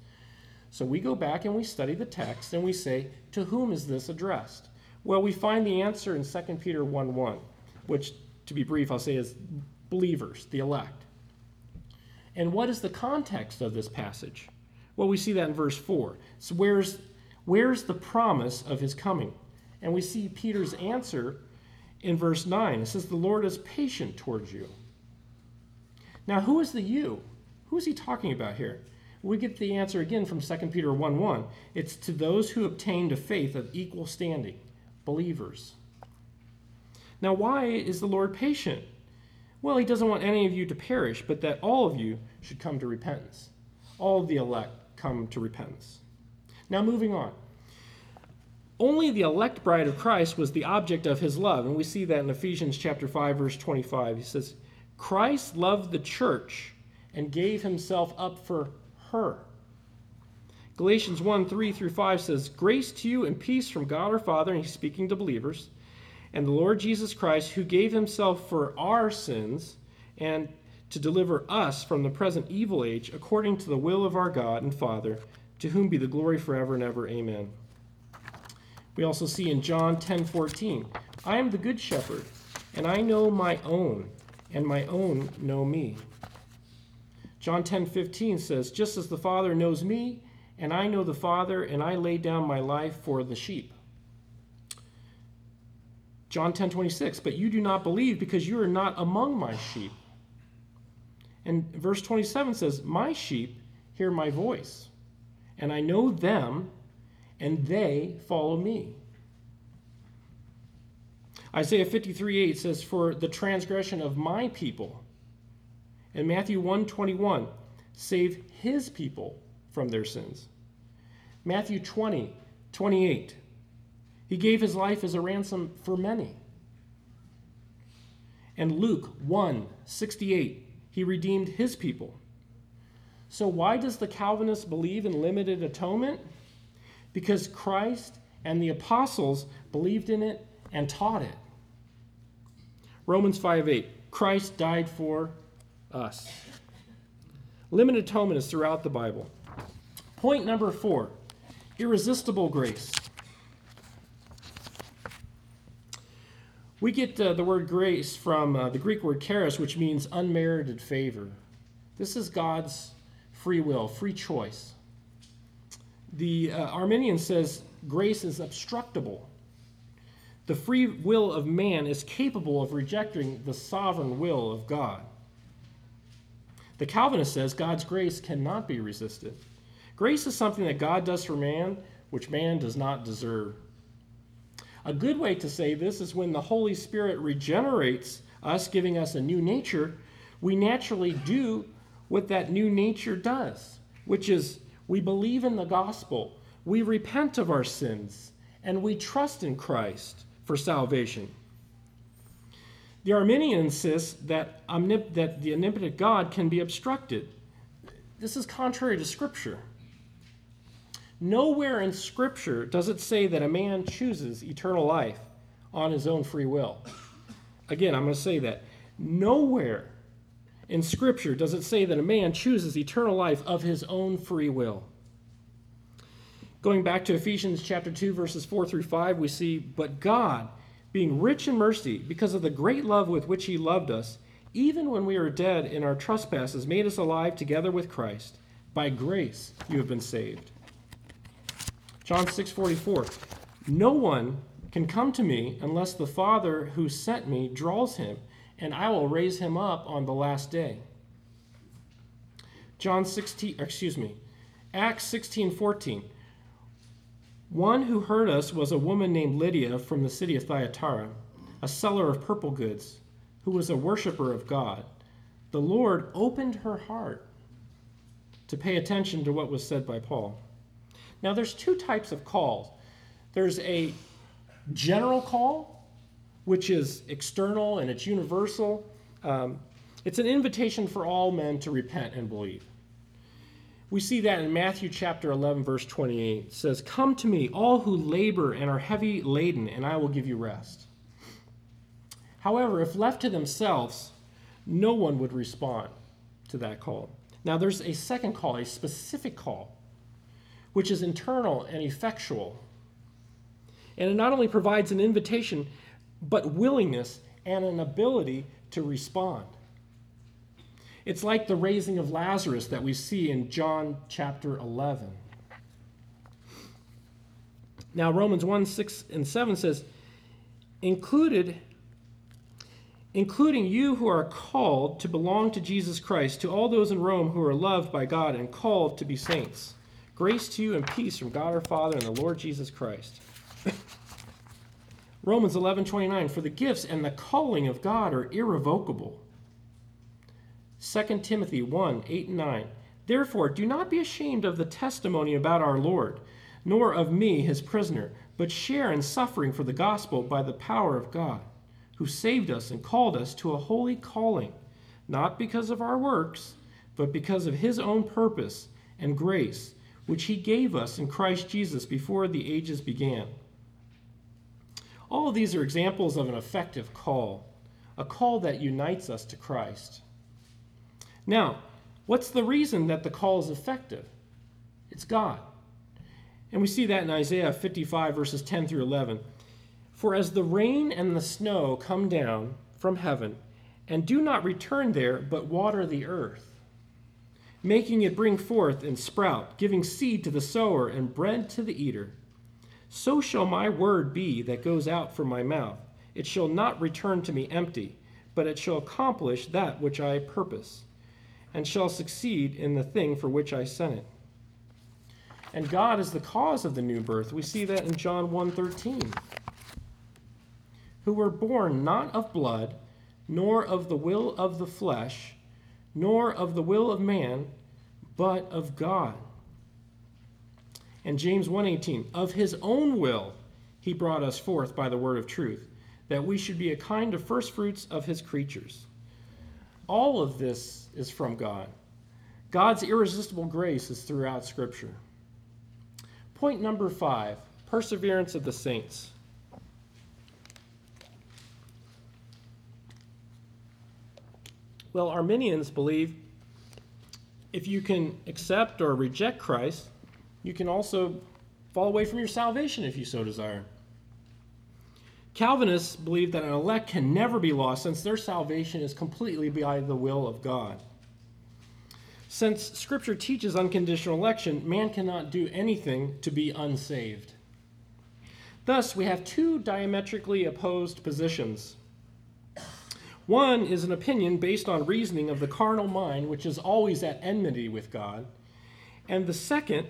So we go back and we study the text and we say, to whom is this addressed? Well, we find the answer in 2 Peter 1 1, which, to be brief, I'll say is believers, the elect. And what is the context of this passage? Well, we see that in verse 4. So, where's, where's the promise of his coming? And we see Peter's answer in verse 9. It says, The Lord is patient towards you. Now, who is the you? Who is he talking about here? we get the answer again from 2 Peter 1 1. It's to those who obtained a faith of equal standing, believers. Now, why is the Lord patient? Well, he doesn't want any of you to perish, but that all of you should come to repentance. All of the elect come to repentance. Now, moving on. Only the elect bride of Christ was the object of his love, and we see that in Ephesians chapter 5 verse 25. He says, "Christ loved the church and gave himself up for her. Galatians 1 3 through 5 says, Grace to you and peace from God our Father, and he's speaking to believers, and the Lord Jesus Christ, who gave himself for our sins and to deliver us from the present evil age, according to the will of our God and Father, to whom be the glory forever and ever. Amen. We also see in John 10 14, I am the good shepherd, and I know my own, and my own know me. John 10 15 says, Just as the Father knows me, and I know the Father, and I lay down my life for the sheep. John 10 26, But you do not believe because you are not among my sheep. And verse 27 says, My sheep hear my voice, and I know them, and they follow me. Isaiah 53 8 says, For the transgression of my people And Matthew 121, save his people from their sins. Matthew 20, 28, he gave his life as a ransom for many. And Luke 1, 68, he redeemed his people. So, why does the Calvinist believe in limited atonement? Because Christ and the apostles believed in it and taught it. Romans 5 8, Christ died for us. Limited atonement is throughout the Bible. Point number four irresistible grace. We get uh, the word grace from uh, the Greek word charis, which means unmerited favor. This is God's free will, free choice. The uh, Arminian says grace is obstructible. The free will of man is capable of rejecting the sovereign will of God. The Calvinist says God's grace cannot be resisted. Grace is something that God does for man, which man does not deserve. A good way to say this is when the Holy Spirit regenerates us, giving us a new nature, we naturally do what that new nature does, which is we believe in the gospel, we repent of our sins, and we trust in Christ for salvation. The Arminian insists that, omnip- that the omnipotent God can be obstructed. This is contrary to Scripture. Nowhere in Scripture does it say that a man chooses eternal life on his own free will. Again, I'm going to say that. Nowhere in Scripture does it say that a man chooses eternal life of his own free will. Going back to Ephesians chapter 2, verses 4 through 5, we see, But God, being rich in mercy, because of the great love with which He loved us, even when we were dead in our trespasses, made us alive together with Christ. By grace you have been saved. John 6 44. No one can come to me unless the Father who sent me draws him, and I will raise him up on the last day. John 16, excuse me, Acts 16 14. One who heard us was a woman named Lydia from the city of Thyatira, a seller of purple goods, who was a worshiper of God. The Lord opened her heart to pay attention to what was said by Paul. Now, there's two types of calls. There's a general call, which is external and it's universal. Um, it's an invitation for all men to repent and believe. We see that in Matthew chapter 11, verse 28. It says, Come to me, all who labor and are heavy laden, and I will give you rest. However, if left to themselves, no one would respond to that call. Now, there's a second call, a specific call, which is internal and effectual. And it not only provides an invitation, but willingness and an ability to respond. It's like the raising of Lazarus that we see in John chapter 11. Now, Romans 1 6 and 7 says, included, including you who are called to belong to Jesus Christ, to all those in Rome who are loved by God and called to be saints. Grace to you and peace from God our Father and the Lord Jesus Christ. Romans 11 29, for the gifts and the calling of God are irrevocable. 2 Timothy 1 8 and 9. Therefore, do not be ashamed of the testimony about our Lord, nor of me, his prisoner, but share in suffering for the gospel by the power of God, who saved us and called us to a holy calling, not because of our works, but because of his own purpose and grace, which he gave us in Christ Jesus before the ages began. All of these are examples of an effective call, a call that unites us to Christ. Now, what's the reason that the call is effective? It's God. And we see that in Isaiah 55, verses 10 through 11. For as the rain and the snow come down from heaven, and do not return there, but water the earth, making it bring forth and sprout, giving seed to the sower and bread to the eater, so shall my word be that goes out from my mouth. It shall not return to me empty, but it shall accomplish that which I purpose and shall succeed in the thing for which I sent it. And God is the cause of the new birth. We see that in John 1:13. Who were born not of blood, nor of the will of the flesh, nor of the will of man, but of God. And James 1:18, of his own will he brought us forth by the word of truth, that we should be a kind of first fruits of his creatures. All of this is from God. God's irresistible grace is throughout Scripture. Point number five perseverance of the saints. Well, Arminians believe if you can accept or reject Christ, you can also fall away from your salvation if you so desire. Calvinists believe that an elect can never be lost since their salvation is completely by the will of God. Since Scripture teaches unconditional election, man cannot do anything to be unsaved. Thus, we have two diametrically opposed positions. One is an opinion based on reasoning of the carnal mind, which is always at enmity with God, and the second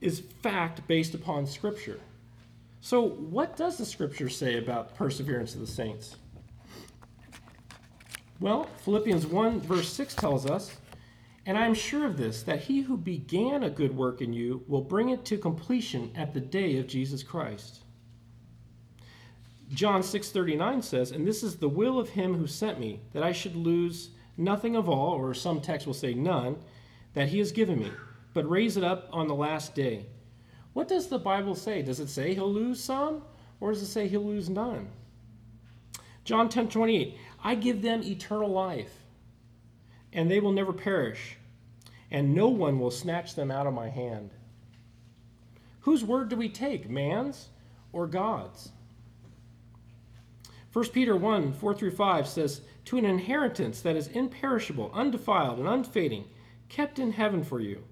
is fact based upon Scripture. So, what does the scripture say about perseverance of the saints? Well, Philippians 1, verse 6 tells us, And I am sure of this, that he who began a good work in you will bring it to completion at the day of Jesus Christ. John 6:39 says, "And this is the will of him who sent me, that I should lose nothing of all, or some text will say none, that he has given me, but raise it up on the last day." What does the Bible say? Does it say he'll lose some, or does it say he'll lose none? John 10:28, "I give them eternal life, and they will never perish, and no one will snatch them out of my hand." Whose word do we take, man's or God's? 1 Peter 1 4 through 5 says, To an inheritance that is imperishable, undefiled, and unfading, kept in heaven for you.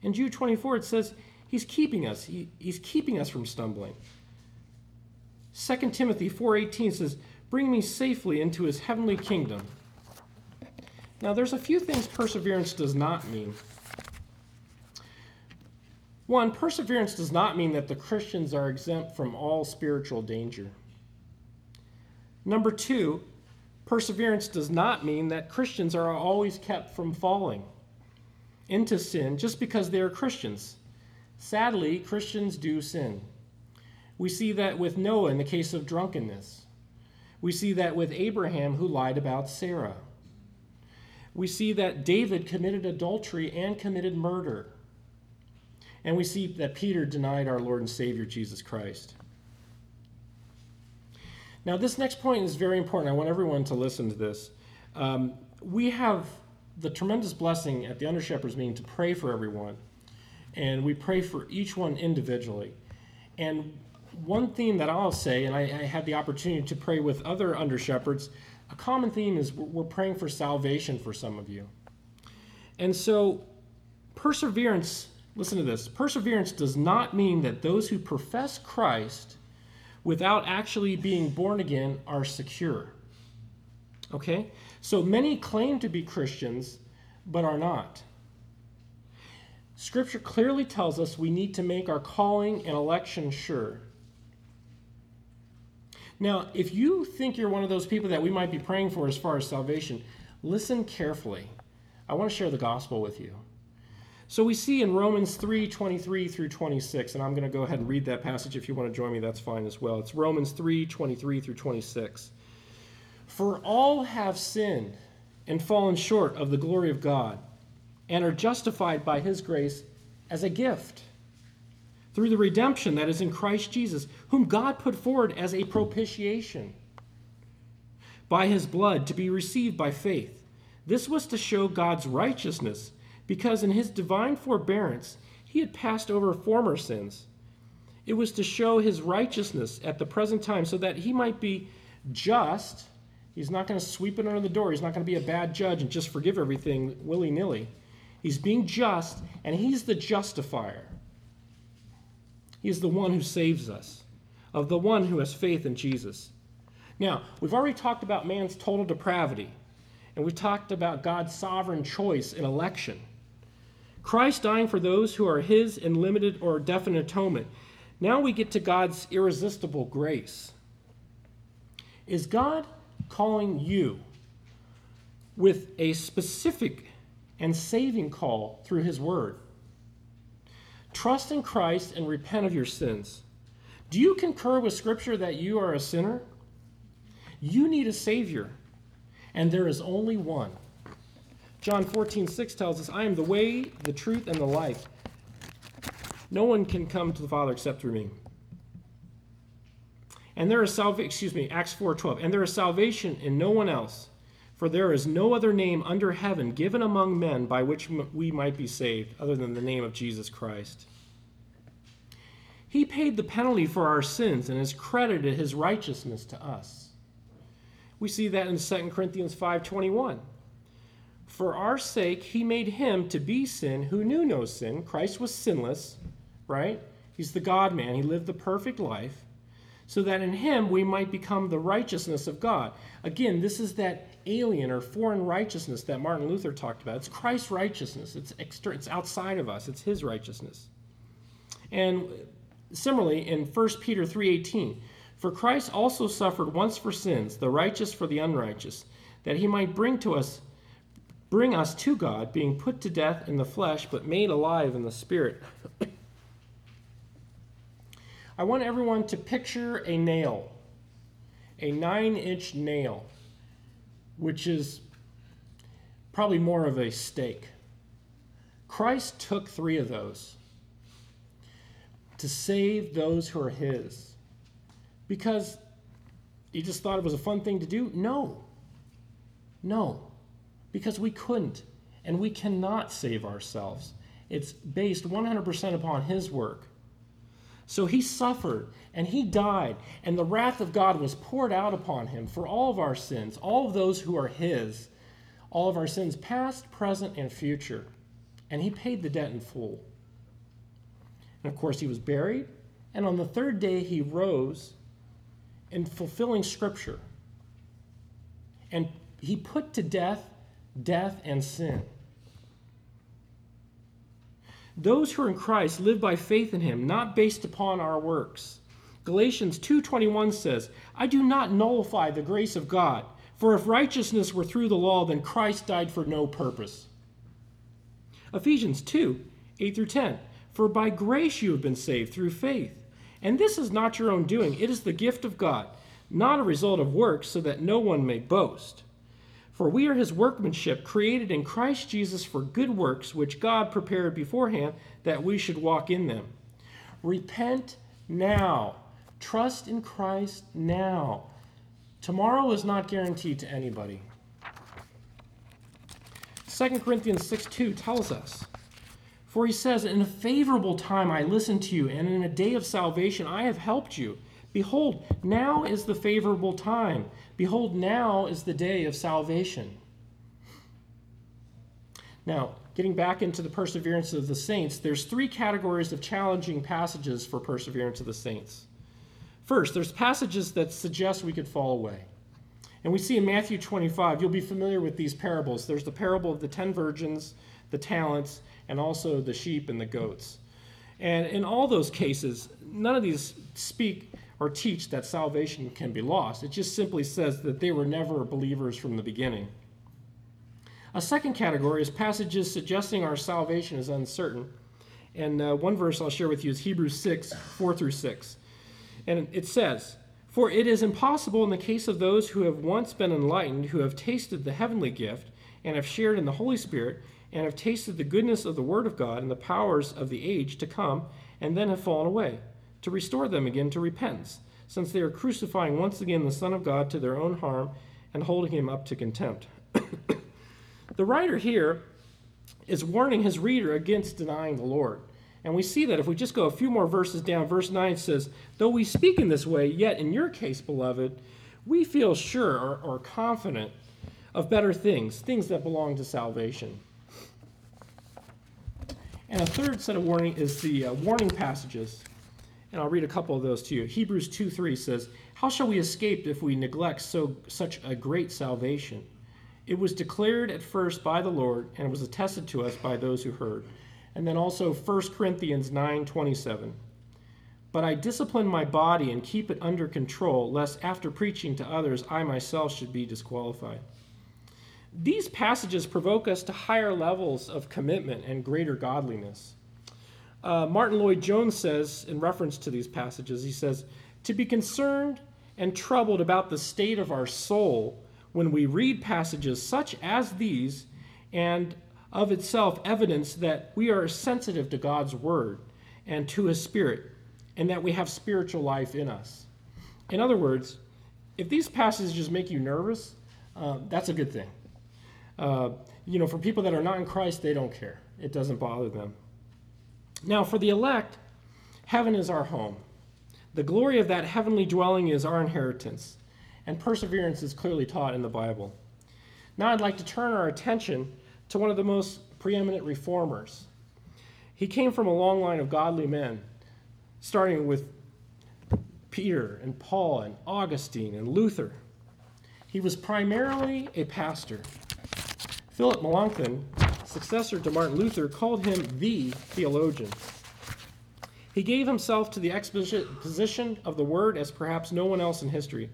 In Jude 24, it says, He's keeping us. He, he's keeping us from stumbling. 2 Timothy 4:18 says, "Bring me safely into his heavenly kingdom." Now there's a few things perseverance does not mean. One, perseverance does not mean that the Christians are exempt from all spiritual danger. Number two, perseverance does not mean that Christians are always kept from falling into sin just because they are Christians. Sadly, Christians do sin. We see that with Noah in the case of drunkenness. We see that with Abraham who lied about Sarah. We see that David committed adultery and committed murder. And we see that Peter denied our Lord and Savior Jesus Christ. Now, this next point is very important. I want everyone to listen to this. Um, we have the tremendous blessing at the Under Shepherds meeting to pray for everyone, and we pray for each one individually. And one theme that I'll say, and I, I had the opportunity to pray with other under shepherds, a common theme is we're praying for salvation for some of you. And so, perseverance, listen to this perseverance does not mean that those who profess Christ without actually being born again are secure. Okay? So many claim to be Christians, but are not. Scripture clearly tells us we need to make our calling and election sure. Now, if you think you're one of those people that we might be praying for as far as salvation, listen carefully. I want to share the gospel with you. So we see in Romans 3 23 through 26, and I'm going to go ahead and read that passage. If you want to join me, that's fine as well. It's Romans 3 23 through 26. For all have sinned and fallen short of the glory of God, and are justified by his grace as a gift through the redemption that is in Christ Jesus, whom God put forward as a propitiation by his blood to be received by faith. This was to show God's righteousness, because in his divine forbearance he had passed over former sins. It was to show his righteousness at the present time, so that he might be just. He's not going to sweep it under the door. He's not going to be a bad judge and just forgive everything willy nilly. He's being just, and he's the justifier. He is the one who saves us, of the one who has faith in Jesus. Now, we've already talked about man's total depravity, and we've talked about God's sovereign choice in election. Christ dying for those who are his in limited or definite atonement. Now we get to God's irresistible grace. Is God calling you with a specific and saving call through his word? Trust in Christ and repent of your sins. Do you concur with Scripture that you are a sinner? You need a Savior, and there is only one. John 14, 6 tells us, I am the way, the truth, and the life. No one can come to the Father except through me. And there is salvation, excuse me, Acts 4, 12. And there is salvation in no one else, for there is no other name under heaven given among men by which we might be saved, other than the name of Jesus Christ. He paid the penalty for our sins and has credited his righteousness to us. We see that in 2 Corinthians 5:21. For our sake he made him to be sin who knew no sin. Christ was sinless, right? He's the God man. He lived the perfect life so that in him we might become the righteousness of God. Again, this is that alien or foreign righteousness that Martin Luther talked about. It's Christ's righteousness. It's extra, it's outside of us. It's his righteousness. And similarly in 1 Peter 3:18, for Christ also suffered once for sins, the righteous for the unrighteous, that he might bring to us bring us to God, being put to death in the flesh but made alive in the spirit. I want everyone to picture a nail. a nine inch nail, which is probably more of a stake. Christ took three of those to save those who are his. Because he just thought it was a fun thing to do? No. No. Because we couldn't and we cannot save ourselves. It's based 100% upon his work. So he suffered and he died, and the wrath of God was poured out upon him for all of our sins, all of those who are his, all of our sins, past, present, and future. And he paid the debt in full. And of course, he was buried, and on the third day he rose in fulfilling Scripture. And he put to death death and sin. Those who are in Christ live by faith in him, not based upon our works. Galatians 2:21 says, "I do not nullify the grace of God, for if righteousness were through the law, then Christ died for no purpose." Ephesians 2, 8 through 10, "For by grace you have been saved through faith, and this is not your own doing, it is the gift of God, not a result of works, so that no one may boast." For we are his workmanship, created in Christ Jesus for good works, which God prepared beforehand that we should walk in them. Repent now. Trust in Christ now. Tomorrow is not guaranteed to anybody. 2 Corinthians 6 2 tells us, For he says, In a favorable time I listened to you, and in a day of salvation I have helped you. Behold, now is the favorable time. Behold, now is the day of salvation. Now, getting back into the perseverance of the saints, there's three categories of challenging passages for perseverance of the saints. First, there's passages that suggest we could fall away. And we see in Matthew 25, you'll be familiar with these parables. There's the parable of the ten virgins, the talents, and also the sheep and the goats. And in all those cases, none of these speak or teach that salvation can be lost. It just simply says that they were never believers from the beginning. A second category is passages suggesting our salvation is uncertain. And uh, one verse I'll share with you is Hebrews 6 4 through 6. And it says, For it is impossible in the case of those who have once been enlightened, who have tasted the heavenly gift, and have shared in the Holy Spirit, and have tasted the goodness of the Word of God and the powers of the age to come, and then have fallen away to restore them again to repentance, since they are crucifying once again the Son of God to their own harm and holding him up to contempt. the writer here is warning his reader against denying the Lord. And we see that if we just go a few more verses down, verse 9 says, Though we speak in this way, yet in your case, beloved, we feel sure or, or confident of better things, things that belong to salvation. And a third set of warning is the uh, warning passages and I'll read a couple of those to you. Hebrews 2 3 says, How shall we escape if we neglect so such a great salvation? It was declared at first by the Lord, and it was attested to us by those who heard. And then also 1 Corinthians 9 27. But I discipline my body and keep it under control, lest after preaching to others I myself should be disqualified. These passages provoke us to higher levels of commitment and greater godliness. Uh, Martyn Lloyd-Jones says, in reference to these passages, he says, To be concerned and troubled about the state of our soul when we read passages such as these, and of itself evidence that we are sensitive to God's word and to his spirit, and that we have spiritual life in us. In other words, if these passages make you nervous, uh, that's a good thing. Uh, you know, for people that are not in Christ, they don't care. It doesn't bother them. Now, for the elect, heaven is our home. The glory of that heavenly dwelling is our inheritance, and perseverance is clearly taught in the Bible. Now, I'd like to turn our attention to one of the most preeminent reformers. He came from a long line of godly men, starting with Peter and Paul and Augustine and Luther. He was primarily a pastor. Philip Melanchthon successor to Martin Luther, called him the theologian. He gave himself to the exposition of the word as perhaps no one else in history.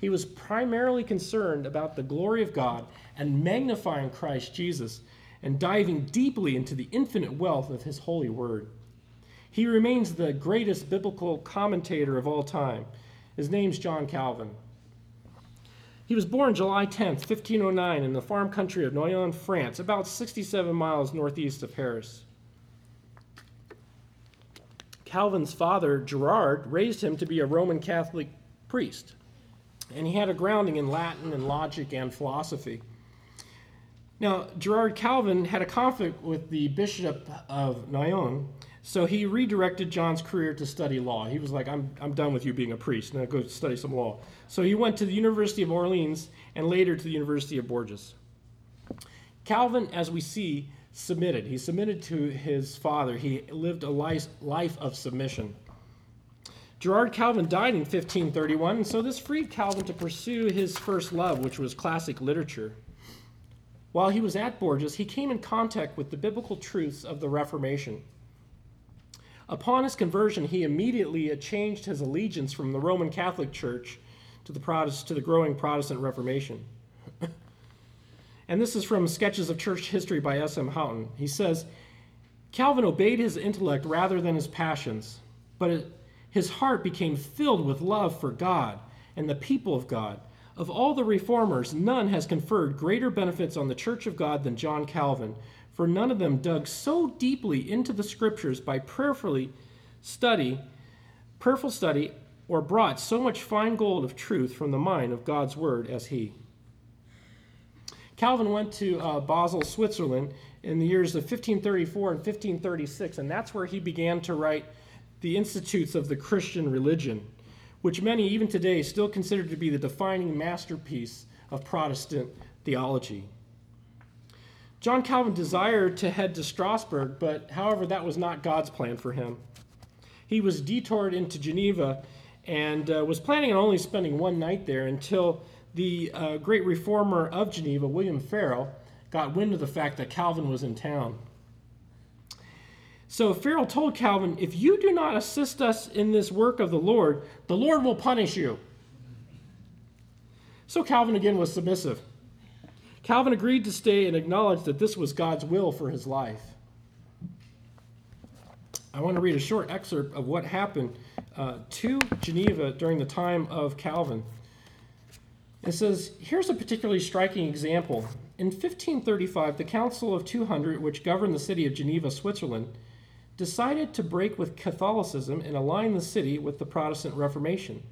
He was primarily concerned about the glory of God and magnifying Christ Jesus and diving deeply into the infinite wealth of his holy word. He remains the greatest biblical commentator of all time. His name's John Calvin. He was born July 10th, 1509, in the farm country of Noyon, France, about 67 miles northeast of Paris. Calvin's father, Gerard, raised him to be a Roman Catholic priest, and he had a grounding in Latin and logic and philosophy. Now, Gerard Calvin had a conflict with the bishop of Noyon, so he redirected John's career to study law. He was like, I'm, I'm done with you being a priest. Now go study some law. So he went to the University of Orleans and later to the University of Bourges. Calvin, as we see, submitted. He submitted to his father. He lived a life, life of submission. Gerard Calvin died in 1531, and so this freed Calvin to pursue his first love, which was classic literature. While he was at Bourges, he came in contact with the biblical truths of the Reformation. Upon his conversion, he immediately changed his allegiance from the Roman Catholic Church to the, Protest- to the growing Protestant Reformation. and this is from Sketches of Church History by S.M. Houghton. He says, Calvin obeyed his intellect rather than his passions, but it, his heart became filled with love for God and the people of God of all the reformers, none has conferred greater benefits on the Church of God than John Calvin, for none of them dug so deeply into the Scriptures by prayerfully study, prayerful study, or brought so much fine gold of truth from the mine of God's Word as he. Calvin went to uh, Basel, Switzerland in the years of 1534 and 1536, and that's where he began to write the Institutes of the Christian Religion which many, even today, still consider to be the defining masterpiece of Protestant theology. John Calvin desired to head to Strasbourg, but however, that was not God's plan for him. He was detoured into Geneva and uh, was planning on only spending one night there until the uh, great reformer of Geneva, William Farel, got wind of the fact that Calvin was in town. So Farel told Calvin, If you do not assist us in this work of the Lord, the Lord will punish you. So Calvin again was submissive. Calvin agreed to stay and acknowledged that this was God's will for his life. I want to read a short excerpt of what happened uh, to Geneva during the time of Calvin. It says, Here's a particularly striking example. In 1535, the Council of 200, which governed the city of Geneva, Switzerland, decided to break with Catholicism and align the city with the Protestant Reformation.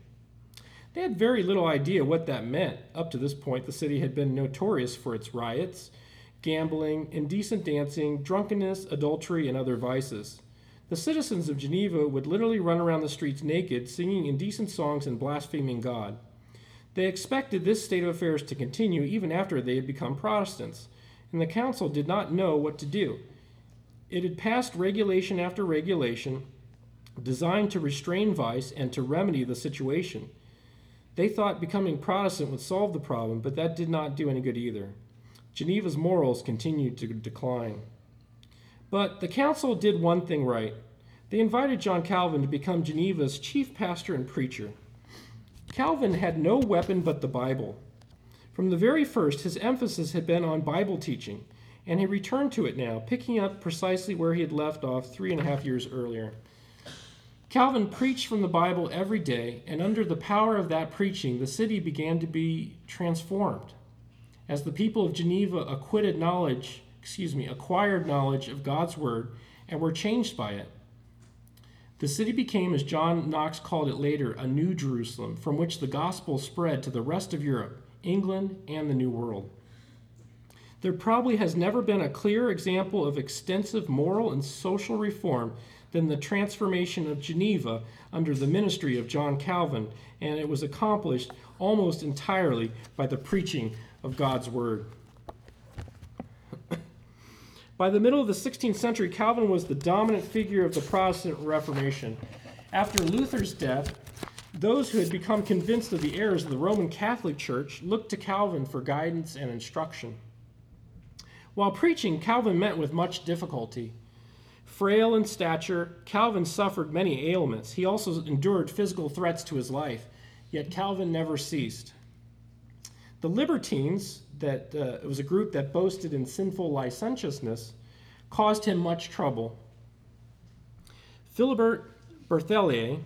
They had very little idea what that meant. Up to this point, the city had been notorious for its riots, gambling, indecent dancing, drunkenness, adultery, and other vices. The citizens of Geneva would literally run around the streets naked, singing indecent songs and blaspheming God. They expected this state of affairs to continue even after they had become Protestants, and the council did not know what to do. It had passed regulation after regulation designed to restrain vice and to remedy the situation. They thought becoming Protestant would solve the problem, but that did not do any good either. Geneva's morals continued to decline. But the council did one thing right. They invited John Calvin to become Geneva's chief pastor and preacher. Calvin had no weapon but the Bible. From the very first, his emphasis had been on Bible teaching and he returned to it now, picking up precisely where he had left off three and a half years earlier. Calvin preached from the Bible every day, and under the power of that preaching, the city began to be transformed. As the people of Geneva acquitted knowledge, excuse me, acquired knowledge of God's word and were changed by it. The city became, as John Knox called it later, a new Jerusalem, from which the gospel spread to the rest of Europe, England, and the New World. There probably has never been a clearer example of extensive moral and social reform than the transformation of Geneva under the ministry of John Calvin, and it was accomplished almost entirely by the preaching of God's Word. by the middle of the 16th century, Calvin was the dominant figure of the Protestant Reformation. After Luther's death, those who had become convinced of the errors of the Roman Catholic Church looked to Calvin for guidance and instruction. While preaching, Calvin met with much difficulty. Frail in stature, Calvin suffered many ailments. He also endured physical threats to his life, yet Calvin never ceased. The Libertines, that uh, it was a group that boasted in sinful licentiousness, caused him much trouble. Philibert Berthelier,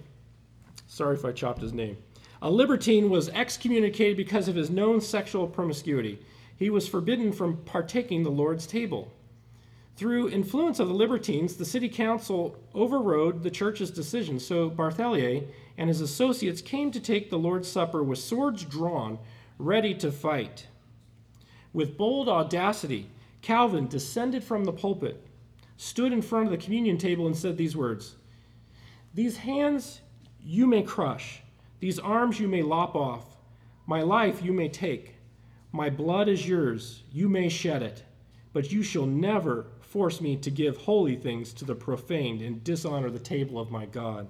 sorry if I chopped his name, A libertine was excommunicated because of his known sexual promiscuity. He was forbidden from partaking the Lord's table. Through influence of the libertines, the city council overrode the church's decision, so Bartholomew and his associates came to take the Lord's Supper with swords drawn, ready to fight. With bold audacity, Calvin descended from the pulpit, stood in front of the communion table, and said these words These hands you may crush, these arms you may lop off, my life you may take, my blood is yours, you may shed it, but you shall never force me to give holy things to the profaned and dishonor the table of my God.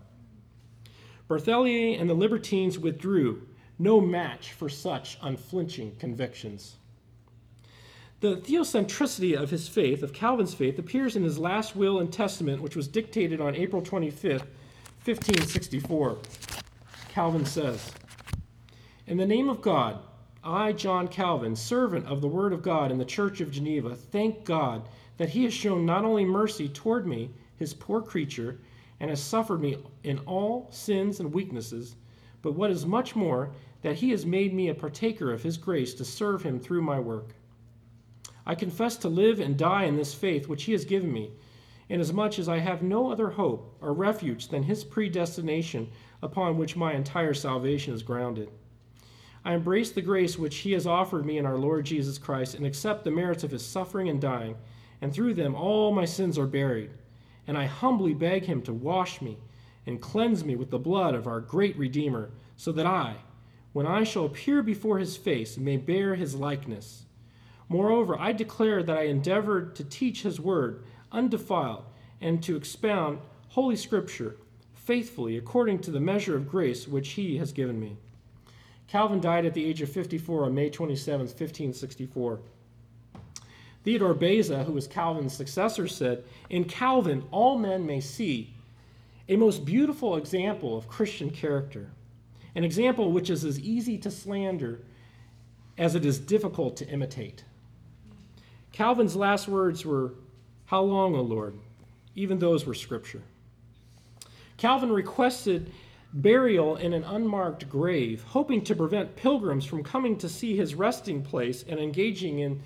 Bartholomew and the libertines withdrew, no match for such unflinching convictions. The theocentricity of his faith, of Calvin's faith, appears in his last will and testament, which was dictated on April 25th, 1564. Calvin says, In the name of God, I, John Calvin, servant of the Word of God in the Church of Geneva, thank God that He has shown not only mercy toward me, His poor creature, and has suffered me in all sins and weaknesses, but what is much more, that he has made me a partaker of his grace to serve him through my work. I confess to live and die in this faith which he has given me, inasmuch as I have no other hope or refuge than his predestination upon which my entire salvation is grounded. I embrace the grace which he has offered me in our Lord Jesus Christ and accept the merits of his suffering and dying, and through them all my sins are buried and I humbly beg him to wash me and cleanse me with the blood of our great Redeemer, so that I, when I shall appear before his face, may bear his likeness. Moreover, I declare that I endeavored to teach his word undefiled and to expound Holy Scripture faithfully according to the measure of grace which he has given me. Calvin died at the age of 54 on May 27, 1564. Theodore Beza, who was Calvin's successor, said, In Calvin, all men may see a most beautiful example of Christian character, an example which is as easy to slander as it is difficult to imitate. Calvin's last words were, How long, O Lord? Even those were scripture. Calvin requested burial in an unmarked grave, hoping to prevent pilgrims from coming to see his resting place and engaging in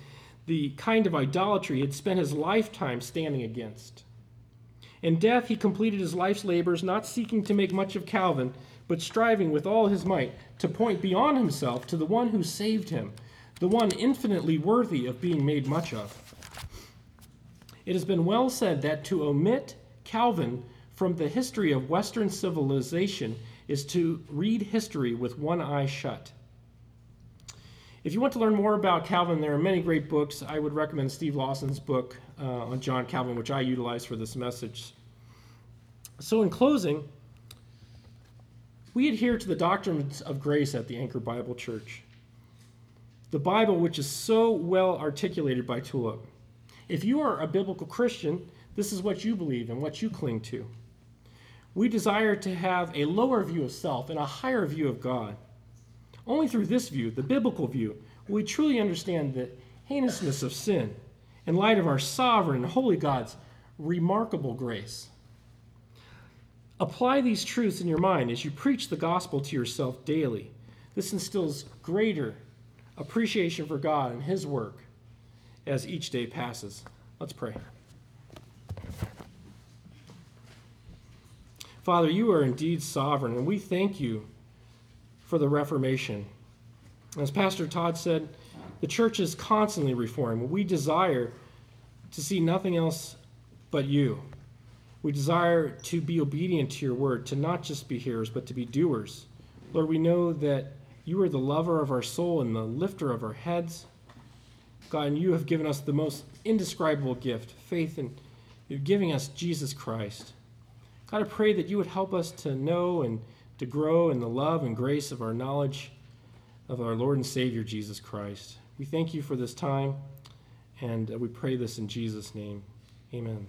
the kind of idolatry he had spent his lifetime standing against. In death, he completed his life's labors, not seeking to make much of Calvin, but striving with all his might to point beyond himself to the one who saved him, the one infinitely worthy of being made much of. It has been well said that to omit Calvin from the history of Western civilization is to read history with one eye shut. If you want to learn more about Calvin, there are many great books. I would recommend Steve Lawson's book uh, on John Calvin, which I utilize for this message. So, in closing, we adhere to the doctrines of grace at the Anchor Bible Church. The Bible, which is so well articulated by Tulip. If you are a biblical Christian, this is what you believe and what you cling to. We desire to have a lower view of self and a higher view of God. Only through this view, the biblical view, will we truly understand the heinousness of sin in light of our sovereign holy God's remarkable grace. Apply these truths in your mind as you preach the gospel to yourself daily. This instills greater appreciation for God and His work as each day passes. Let's pray. Father, you are indeed sovereign, and we thank you for the Reformation. As Pastor Todd said, the church is constantly reforming. We desire to see nothing else but you. We desire to be obedient to your word, to not just be hearers, but to be doers. Lord, we know that you are the lover of our soul and the lifter of our heads. God, and you have given us the most indescribable gift, faith in giving us Jesus Christ. God, I pray that you would help us to know and to grow in the love and grace of our knowledge of our Lord and Savior Jesus Christ. We thank you for this time, and uh, we pray this in Jesus' name. Amen.